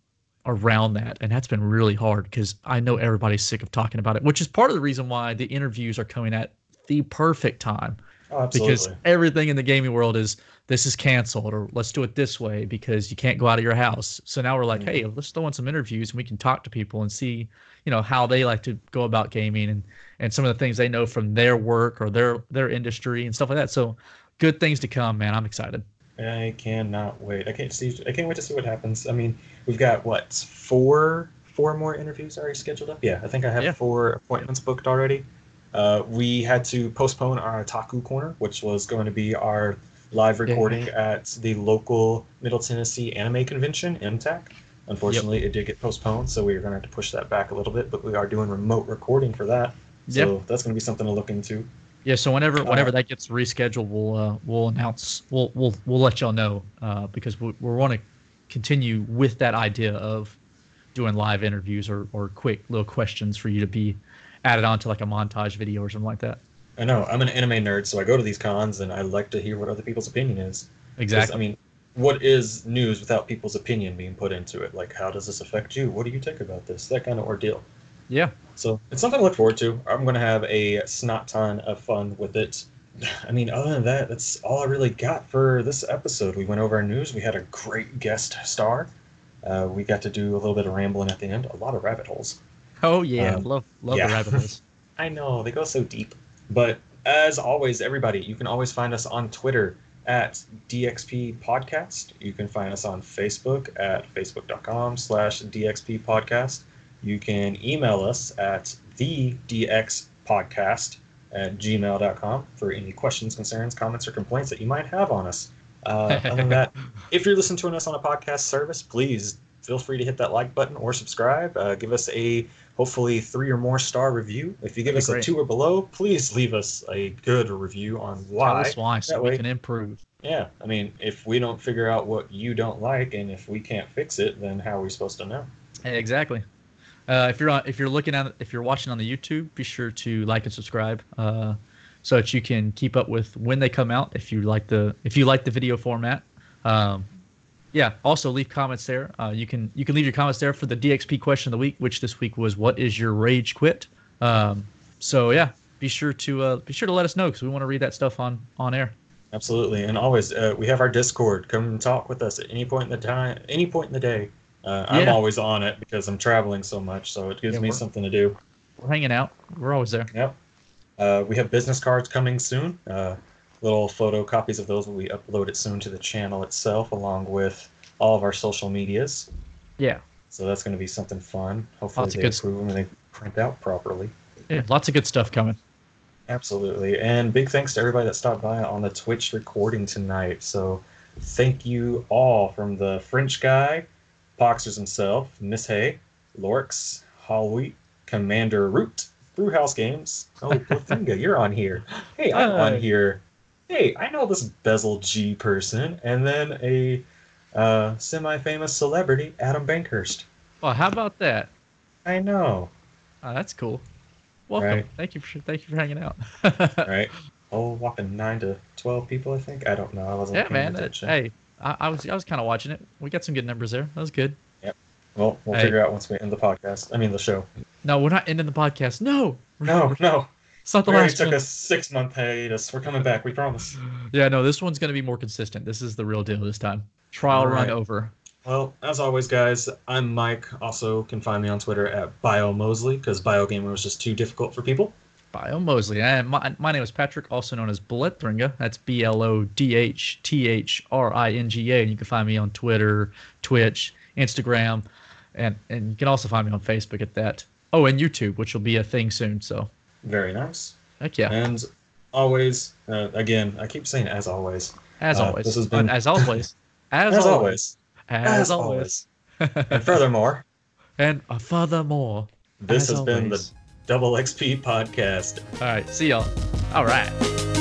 around that, and that's been really hard because I know everybody's sick of talking about it, which is part of the reason why the interviews are coming at the perfect time Oh, absolutely. because everything in the gaming world is this is canceled or let's do it this way because you can't go out of your house. So now we're like, Mhm. hey, let's throw in some interviews and we can talk to people and see, you know, how they like to go about gaming and and some of the things they know from their work or their their industry and stuff like that. So good things to come, man. I'm excited. I cannot wait. I can't see. I can't wait to see what happens. I mean, we've got what four four more interviews already scheduled up. Yeah, I think I have Yeah. four appointments booked already. Uh, we had to postpone our Taku Corner, which was going to be our live recording at the local Middle Tennessee Anime Convention, MTAC. Unfortunately, it did get postponed, so we are going to have to push that back a little bit. But we are doing remote recording for that, so that's going to be something to look into. Yeah, so whenever Uh, whenever that gets rescheduled, we'll uh, we'll announce we'll we'll we'll let y'all know uh, because we we want to continue with that idea of doing live interviews or, or quick little questions for you to be added onto like a montage video or something like that. I know I'm an anime nerd, so I go to these cons and I like to hear what other people's opinion is. Exactly. I mean, what is news without people's opinion being put into it? Like, how does this affect you? What do you think about this? That kind of ordeal. Yeah. So it's something to look forward to. I'm going to have a snot ton of fun with it. I mean, other than that, that's all I really got for this episode. We went over our news. We had a great guest star. Uh, we got to do a little bit of rambling at the end. A lot of rabbit holes. Oh yeah, Um, love love yeah. the rabbit holes. I know they go so deep. But as always, everybody, you can always find us on Twitter at DXP Podcast. You can find us on Facebook at facebook.com slash DXP Podcast. You can email us at the DX Podcast at gmail.com for any questions, concerns, comments, or complaints that you might have on us. Uh, other than that, if you're listening to us on a podcast service, please feel free to hit that like button or subscribe. Uh, give us a hopefully three or more star review. If you give us a two or below, please leave us a good review on Tell why. us why so That we way- can improve. Yeah, I mean, if we don't figure out what you don't like and if we can't fix it, then how are we supposed to know? Exactly. Uh, if you're on, if you're looking at, if you're watching on the YouTube, be sure to like and subscribe, uh, so that you can keep up with when they come out. If you like the, if you like the video format, um, yeah. Also, leave comments there. Uh, you can you can leave your comments there for the DXP question of the week, which this week was, "What is your rage quit?" Um, so yeah, be sure to uh, be sure to let us know because we want to read that stuff on on air. Absolutely, and always uh, we have our Discord. Come talk with us at any point in the time, any point in the day. Uh, I'm always on it because I'm traveling so much, so it gives Yeah, me something to do. We're hanging out. We're always there. Yep. Uh, we have business cards coming soon. Uh, little photocopies of those will be uploaded soon to the channel itself, along with all of our social medias. Yeah. So that's going to be something fun. Hopefully Lots they approve them and they print out properly. Yeah. Lots of good stuff coming. Absolutely. And big thanks to everybody that stopped by on the Twitch recording tonight. So thank you all from the French guy, Poxers himself, Miss Hay, Lorx, Hallweek, Commander Root, Brewhouse Games. Oh, Platinga, you're on here. Hey, I'm Hi. on here. Hey, I know this Bezel G person. And then a uh, semi famous celebrity, Adam Bankhurst. Well, how about that? I know, Oh, that's cool. Welcome. Right. Thank you for thank you for hanging out. right? Oh, whopping 9 to 12 people, I think. I don't know. I wasn't yeah, paying man. that- attention. hey, I, I was I was kind of watching it. We got some good numbers there. That was good. Yep. Well, we'll Hey. figure out once we end the podcast. I mean, the show. No, we're not ending the podcast. No, No, no. it's not the We last took one. a six month hiatus. We're coming back. We promise. Yeah, no, this one's gonna be more consistent. This is the real deal this time. Trial run over. Well, as always, guys, I'm Mike. Also, can find me on Twitter at BioMosley because BioGamer was just too difficult for people. Bio Mosley. And my, my name is Patrick, also known as Blodhthringa. That's B L O D H T H R I N G A. And you can find me on Twitter, Twitch, Instagram, and, and you can also find me on Facebook at that. Oh, and YouTube, which will be a thing soon. So, Very nice. heck yeah. And always, uh, again, I keep saying as always. As uh, always. this has been- as always. As, As, always. always. As, As always. And furthermore, and uh, furthermore. this As has been the always. Double XP podcast. All right. See y'all. All right.